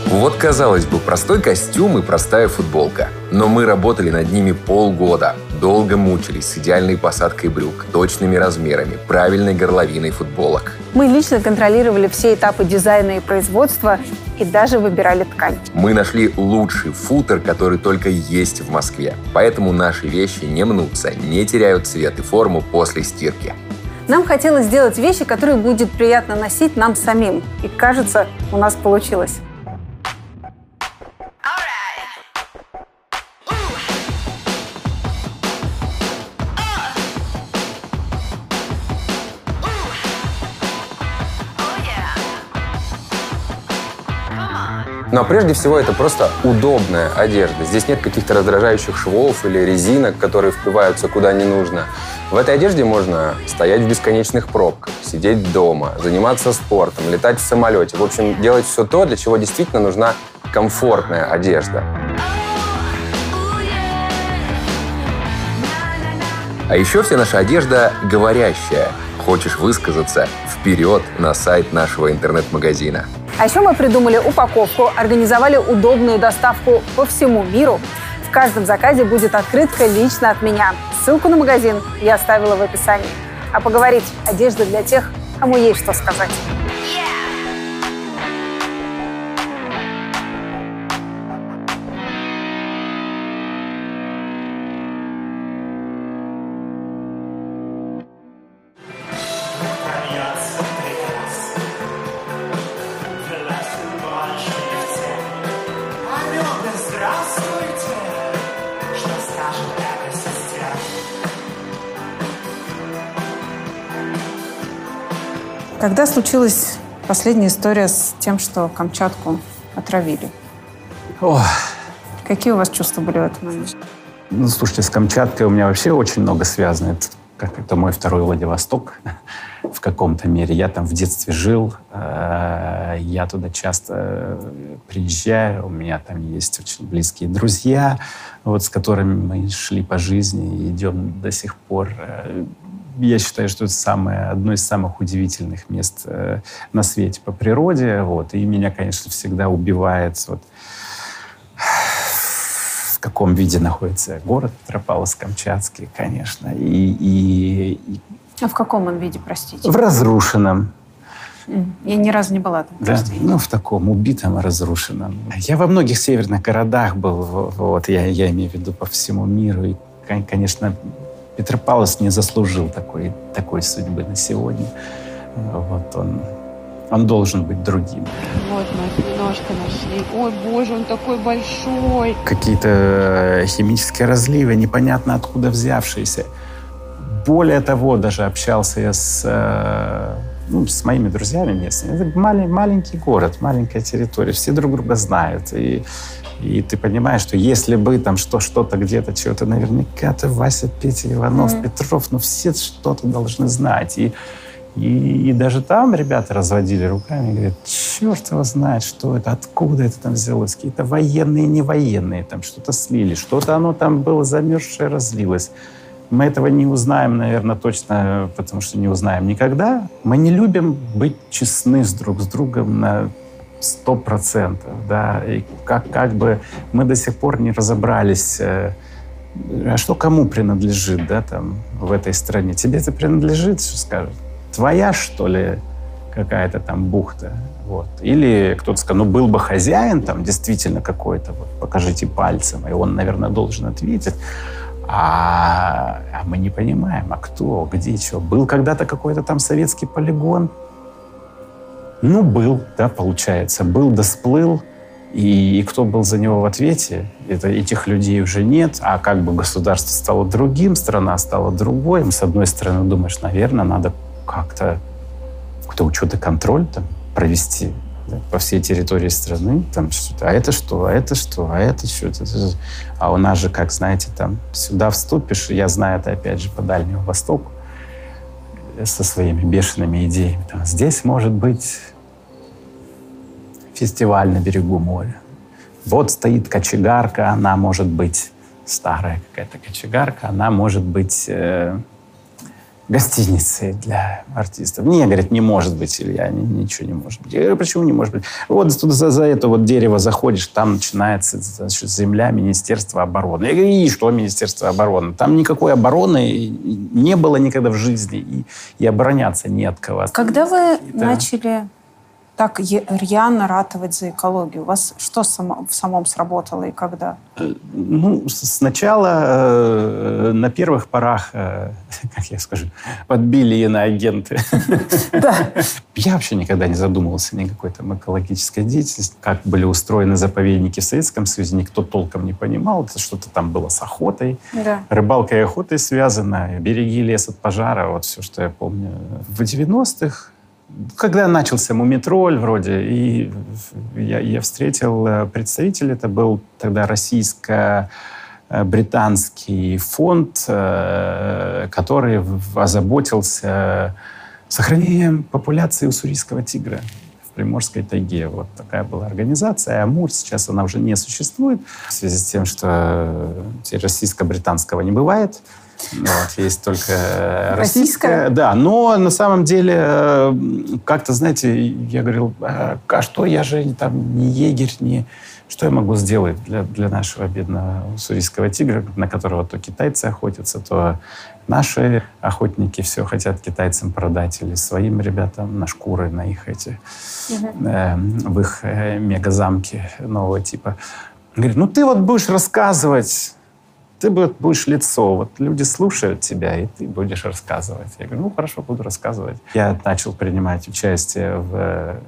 [SPEAKER 9] Вот, казалось бы, простой костюм и простая футболка. Но мы работали над ними полгода. Долго мучились с идеальной посадкой брюк, точными размерами, правильной горловиной футболок.
[SPEAKER 1] Мы лично контролировали все этапы дизайна и производства и даже выбирали ткань.
[SPEAKER 9] Мы нашли лучший футер, который только есть в Москве. Поэтому наши вещи не мнутся, не теряют цвет и форму после стирки.
[SPEAKER 1] Нам хотелось сделать вещи, которые будет приятно носить нам самим. И кажется, у нас получилось.
[SPEAKER 9] Но прежде всего это просто удобная одежда. Здесь нет каких-то раздражающих швов или резинок, которые впиваются куда не нужно. В этой одежде можно стоять в бесконечных пробках, сидеть дома, заниматься спортом, летать в самолете. В общем, делать все то, для чего действительно нужна комфортная одежда. А еще вся наша одежда говорящая. Хочешь высказаться? Вперед на сайт нашего интернет-магазина.
[SPEAKER 1] А еще мы придумали упаковку, организовали удобную доставку по всему миру. В каждом заказе будет открытка лично от меня. Ссылку на магазин я оставила в описании. А поговорить одежда для тех, кому есть что сказать. Случилась последняя история с тем, что Камчатку отравили?
[SPEAKER 2] Ох.
[SPEAKER 1] Какие у вас чувства были в этот момент?
[SPEAKER 2] Ну, слушайте, с Камчаткой у меня вообще очень много связано. Это, как это мой второй Владивосток в каком-то мере. Я там в детстве жил, э, я туда часто э, приезжаю, у меня там есть очень близкие друзья, вот, с которыми мы шли по жизни и идем до сих пор. Я считаю, что это самое, одно из самых удивительных мест э, на свете по природе. Вот. И меня, конечно, всегда убивает вот, каком виде находится город Петропавловск-Камчатский, конечно. И, и- и
[SPEAKER 1] А в каком он виде, простите?
[SPEAKER 2] в разрушенном,
[SPEAKER 1] Я ни разу не была там.
[SPEAKER 2] да, ну, в таком убитом разрушенном. Я во многих северных городах был, в- вот, я, я имею в виду по всему миру. И, кон- конечно, Петропавловск не заслужил такой, такой судьбы на сегодня. Вот он, он должен быть другим.
[SPEAKER 1] Вот мы немножко нашли. Ой, боже, он такой большой.
[SPEAKER 2] какие-то э, химические разливы, непонятно откуда взявшиеся. Более того, даже общался я с, э, ну, с моими друзьями местными. Это малень- маленький город, маленькая территория, все друг друга знают. И, и ты понимаешь, что если бы там что, что-то где-то, чего-то, наверняка ты Вася, Петя, Иванов,
[SPEAKER 12] Мгм.
[SPEAKER 2] Петров, ну все что-то должны знать. И, и, и даже там ребята разводили руками и говорят, черт его знает, что это, откуда это там взялось. Какие-то военные, не военные, там что-то слили, что-то оно там было замерзшее, разлилось. Мы этого не узнаем, наверное, точно, потому что не узнаем никогда. Мы не любим быть честны с друг с другом на сто процентов, да, и как, как бы мы до сих пор не разобрались, э, а что кому принадлежит, да, там, в этой стране. Тебе это принадлежит, что скажут? Твоя, что ли, какая-то там бухта? Вот. Или кто-то скажет, ну, был бы хозяин там действительно какой-то, вот, покажите пальцем, и он, наверное, должен ответить. А, а мы не понимаем, а кто, где, что. Был когда-то какой-то там советский полигон? Ну, был, да, получается. Был да сплыл. И, и кто был за него в ответе? Это, этих людей уже нет. А как бы государство стало другим, страна стала другой. С одной стороны, думаешь, наверное, надо как-то какой-то учет и контроль там, провести да, по всей территории страны. Там, что-то, а это что, а это что, а это что? Это, А у нас же, как знаете, там сюда вступишь, я знаю это опять же по Дальнему Востоку, со своими бешеными идеями. Там, здесь может быть фестиваль на берегу моря. Вот стоит кочегарка, она может быть старая какая-то кочегарка, она может быть э, гостиницей для артистов. Не, говорит, не может быть, Илья, ни- ничего не может быть. Я говорю, почему не может быть? Вот тут за, за это вот дерево заходишь, там начинается значит, земля Министерства обороны. Я говорю, и что Министерство обороны? Там никакой обороны не было никогда в жизни, и, и обороняться не от кого.
[SPEAKER 1] Когда вы
[SPEAKER 2] Да.
[SPEAKER 1] начали так рьяно ратовать за экологию, у вас что само- в самом сработало и когда?
[SPEAKER 2] Ну, с- сначала э, на первых порах, э, как я скажу, подбили иноагенты. Я вообще никогда не задумывался ни какой там экологической деятельности. Как были устроены заповедники в Советском Союзе, никто толком не понимал. Это что-то там было с охотой.
[SPEAKER 1] Да.
[SPEAKER 2] Рыбалкой и охотой связано, береги лес от пожара, вот все, что я помню. В 90-х, когда начался Мумитроль вроде, и я, я встретил э, представителя, это был тогда российско-британский фонд, э, который озаботился сохранением популяции уссурийского тигра в Приморской тайге. Вот такая была организация. Амур сейчас она уже не существует в связи с тем, что э, российско-британского не бывает. Вот, есть только э,
[SPEAKER 1] Российская?
[SPEAKER 2] российская. Да, но на самом деле э, как-то, знаете, я говорил, а, а что я же там не егерь, не... Что я могу сделать для, для нашего бедного уссурийского тигра, на которого то китайцы охотятся, то наши охотники все хотят китайцам продать или своим ребятам на шкуры, на их эти э, в их э, мегазамки нового типа. Говорит, ну ты вот будешь рассказывать, ты будешь лицо, вот люди слушают тебя, и ты будешь рассказывать. Я говорю, ну хорошо, буду рассказывать. Я начал принимать участие в э,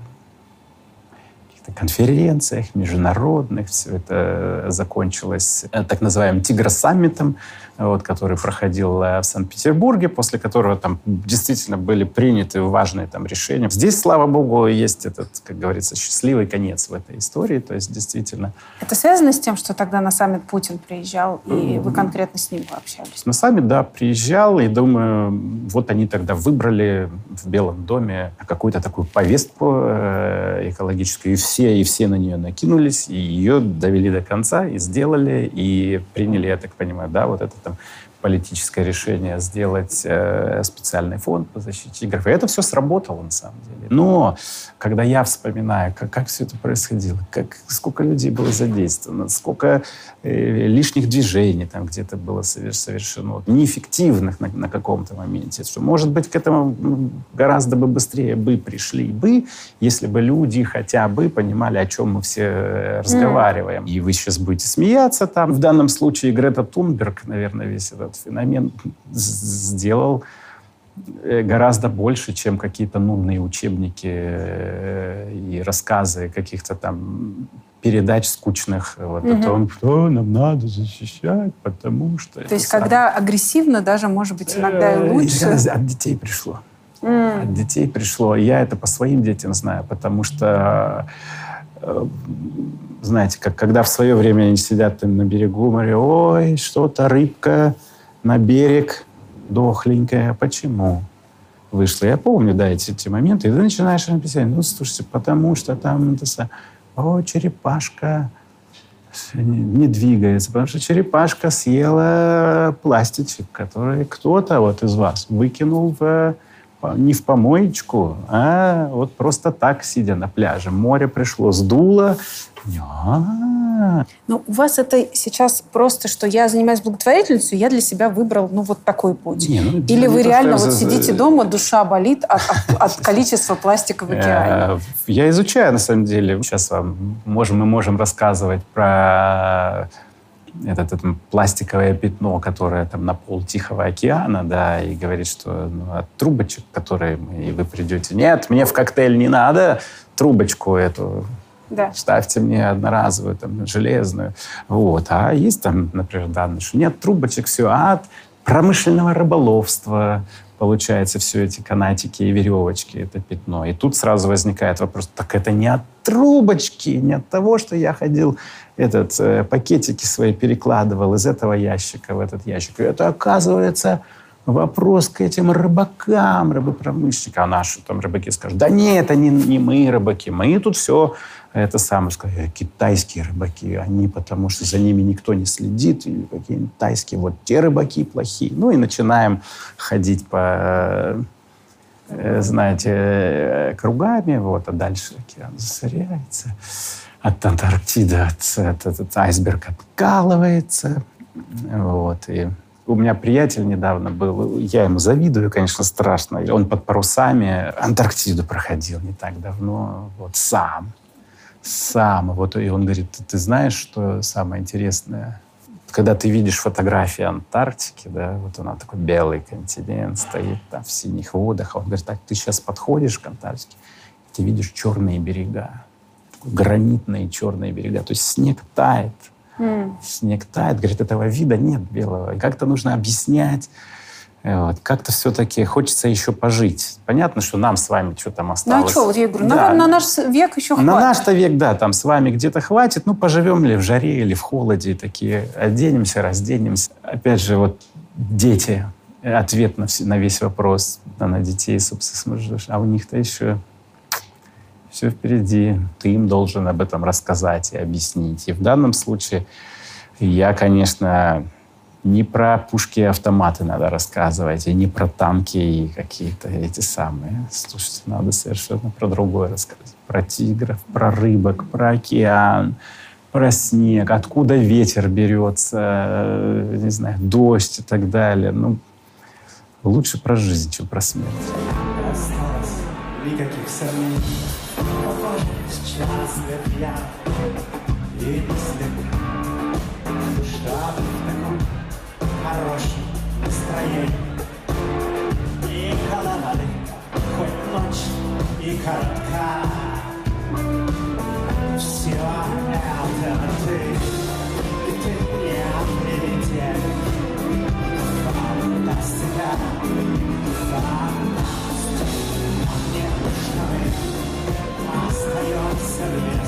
[SPEAKER 2] каких-то конференциях международных. Все это закончилось э, так называемым «Тигросаммитом», вот, который проходил э, в Санкт-Петербурге, после которого там действительно были приняты важные там решения. Здесь, слава богу, есть этот, как говорится, счастливый конец в этой истории. То есть действительно
[SPEAKER 1] Это связано с тем, что тогда на саммит Путин приезжал, и вы конкретно с ним пообщались?
[SPEAKER 2] На саммит, да, приезжал, и думаю, вот они тогда выбрали в Белом доме какую-то такую повестку э, экологическую, и все, и все на нее накинулись, и ее довели до конца, и сделали, и приняли, я так понимаю, да, вот это там политическое решение сделать э, специальный фонд по защите игр. И это все сработало на самом деле. Но когда я вспоминаю, как, как все это происходило, как, сколько людей было задействовано, сколько э, лишних движений там где-то было совер- совершено, неэффективных на, на каком-то моменте, что, может быть, к этому гораздо бы быстрее бы пришли бы, если бы люди хотя бы понимали, о чем мы все э, разговариваем. И вы сейчас будете смеяться там. В данном случае Грета Тунберг, наверное, весь этот феномен сделал э, гораздо больше, чем какие-то нудные учебники э, и рассказы каких-то там передач скучных вот,
[SPEAKER 1] Мгм.
[SPEAKER 2] о том, что нам надо защищать, потому что...
[SPEAKER 1] То есть,
[SPEAKER 2] самое».
[SPEAKER 1] когда агрессивно, даже, может быть, иногда и
[SPEAKER 2] Э,
[SPEAKER 1] лучше.
[SPEAKER 2] От детей пришло. От детей пришло. Я это по своим детям знаю, потому что, знаете, как когда в свое время они сидят там на берегу моря, ой, что-то рыбка на берег дохленькая. Почему? Вышла. Я помню, да, эти, эти моменты. И ты начинаешь им писать, ну, слушайте, потому что там это, о, черепашка не, не двигается, потому что черепашка съела пластичек, который кто-то вот из вас выкинул в, не в помоечку, а вот просто так, сидя на пляже. Море пришло, сдуло. А,
[SPEAKER 1] Ну, у вас это сейчас просто, что я занимаюсь благотворительностью, я для себя выбрал, ну, вот такой путь.
[SPEAKER 2] Не, ну,
[SPEAKER 1] Или вы реально вот сидите дома, душа болит от, от- от количества пластика в океане?
[SPEAKER 2] Э, Я изучаю, на самом деле. Сейчас вам можем, мы можем рассказывать про этот, это пластиковое пятно, которое там на пол Тихого океана, да, и говорит, что ну, от трубочек, которые мы, и вы придете, нет, мне в коктейль не надо трубочку эту,
[SPEAKER 1] Да.
[SPEAKER 2] ставьте мне одноразовую, там, железную. Вот. А есть там, например, данные, что нет трубочек, все, а от промышленного рыболовства получается все эти канатики и веревочки, это пятно. И тут сразу возникает вопрос, так это не от трубочки, не от того, что я ходил, этот, э, пакетики свои перекладывал из этого ящика в этот ящик. Это, оказывается, вопрос к этим рыбакам, рыбопромышленникам. А наши там рыбаки скажут, да нет, это не, не мы рыбаки, мы тут все это самое, сказать, «Э, китайские рыбаки, они потому что за ними никто не следит, или какие-нибудь тайские, вот те рыбаки плохие. Ну и начинаем ходить по, э, знаете, э, кругами, вот, а дальше океан засоряется. От Антарктиды от, от- этот айсберг откалывается. Вот, и у меня приятель недавно был, я ему завидую, конечно, страшно. Он под парусами Антарктиду проходил не так давно, вот сам. Сам. Вот, и он говорит, ты, знаешь, что самое интересное? Когда ты видишь фотографии Антарктики, да, вот она такой белый континент стоит там в синих водах, а он говорит, так, ты сейчас подходишь к Антарктике, ты видишь черные берега, гранитные черные берега, то есть снег тает,
[SPEAKER 1] М.
[SPEAKER 2] снег тает, говорит, этого вида нет белого. И как-то нужно объяснять, э, вот, как-то все-таки хочется еще пожить. Понятно, что нам с вами что там
[SPEAKER 1] Ну, а
[SPEAKER 2] осталось.
[SPEAKER 1] что, вот я говорю,
[SPEAKER 2] Да.
[SPEAKER 1] на, на наш век еще
[SPEAKER 2] На
[SPEAKER 1] хватит.
[SPEAKER 2] наш-то век, да, там с вами где-то хватит. Ну, поживем ли в жаре или в холоде, такие оденемся, разденемся. Опять же, вот дети, ответ на, все- на весь вопрос, да, на детей, собственно, а у них-то еще все впереди. Ты им должен об этом рассказать и объяснить. И в данном случае я, конечно, не про пушки и автоматы надо рассказывать, и не про танки и какие-то эти самые. Слушайте, надо совершенно про другое рассказывать. Про тигров, про рыбок, про океан, про снег, откуда ветер берется, э, не знаю, дождь и так далее. Ну, лучше про жизнь, чем про смерть.
[SPEAKER 13] никаких сомнений. Счастлив я и не слеп. Чтобы в таком хорошем настроении И голова хоть ночь и коротка. Все это ты, и ты мне привидение. Фантастика, фантастика. Остается века.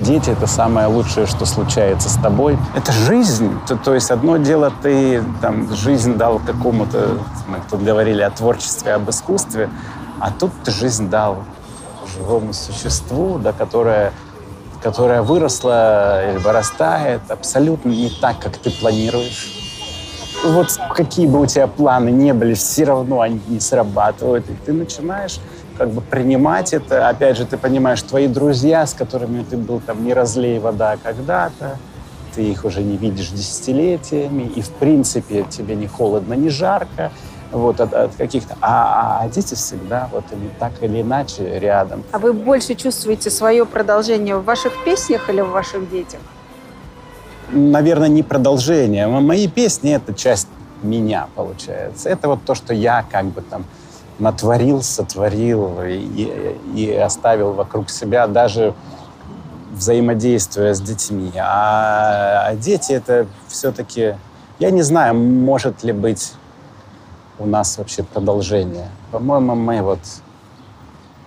[SPEAKER 2] Дети — это самое лучшее, что случается с тобой. Это жизнь. То, то есть одно дело, ты там, жизнь дал какому-то, мы тут говорили о творчестве, об искусстве, а тут ты жизнь дал живому существу, да, которое которая выросла или вырастает абсолютно не так, как ты планируешь. Вот какие бы у тебя планы не были, все равно они не срабатывают. И ты начинаешь как бы принимать это. Опять же, ты понимаешь, твои друзья, с которыми ты был там не разлей вода когда-то, ты их уже не видишь десятилетиями, и в принципе тебе не холодно, не жарко вот от, от каких-то. А, а дети всегда вот они так или иначе рядом.
[SPEAKER 1] А вы больше чувствуете свое продолжение в ваших песнях или в ваших детях?
[SPEAKER 2] Наверное, не продолжение. Мои песни — это часть меня, получается. Это вот то, что я как бы там натворил, сотворил и, и оставил вокруг себя, даже взаимодействуя с детьми. А, а дети — это все-таки... Я не знаю, может ли быть у нас вообще продолжение. По-моему, мы вот...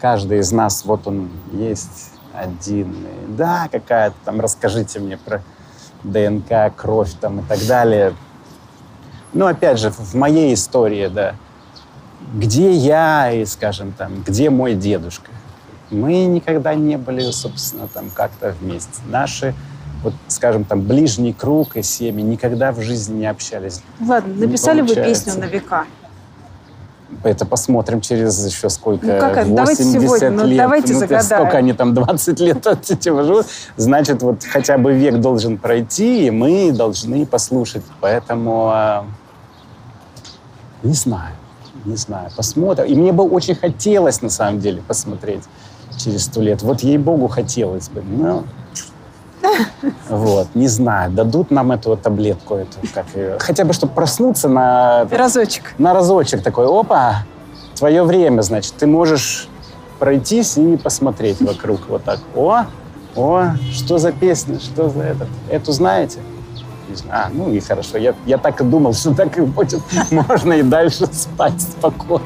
[SPEAKER 2] Каждый из нас, вот он есть один. И да, какая-то там, расскажите мне про ДНК, кровь там и так далее. Ну, опять же, в моей истории, да, где я и, скажем, там, где мой дедушка? Мы никогда не были, собственно, там как-то вместе. Наши, вот, скажем, там, ближний круг и семьи никогда в жизни не общались.
[SPEAKER 1] Ладно, написали вы песню на века.
[SPEAKER 2] Это посмотрим через еще сколько?
[SPEAKER 1] Ну, как это? Давайте
[SPEAKER 2] 80
[SPEAKER 1] сегодня, ну,
[SPEAKER 2] лет.
[SPEAKER 1] давайте
[SPEAKER 2] то есть
[SPEAKER 1] загадаем.
[SPEAKER 2] Сколько они там, 20 лет от этого живут? Значит, вот хотя бы век должен пройти, и мы должны послушать. Поэтому а, не знаю, не знаю, посмотрим. И мне бы очень хотелось, на самом деле, посмотреть через сто лет. Вот ей-богу хотелось бы. Но вот, не знаю, дадут нам эту вот таблетку, эту, как ее, хотя бы, чтобы проснуться на...
[SPEAKER 1] Разочек.
[SPEAKER 2] На разочек такой, опа, твое время, значит, ты можешь пройтись и посмотреть вокруг вот так. О, о, что за песня, что за этот? Эту знаете? Не знаю. А, ну и хорошо. Я, я так и думал, что так и будет. Можно и дальше спать спокойно.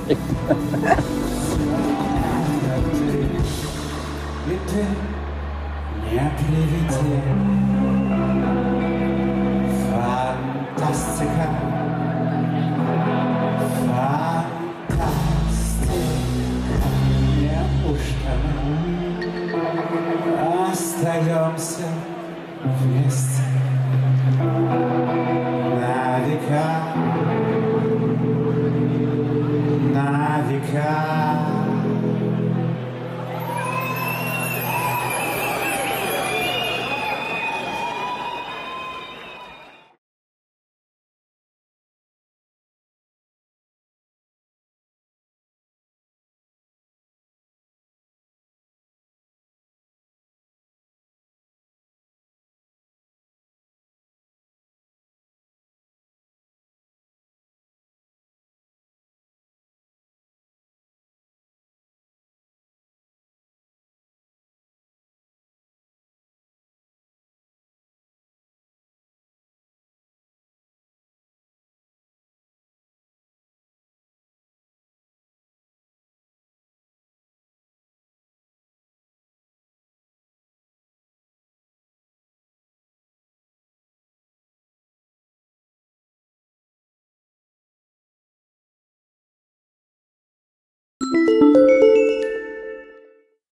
[SPEAKER 7] Не прилетел. Неужто мы остаемся вместе?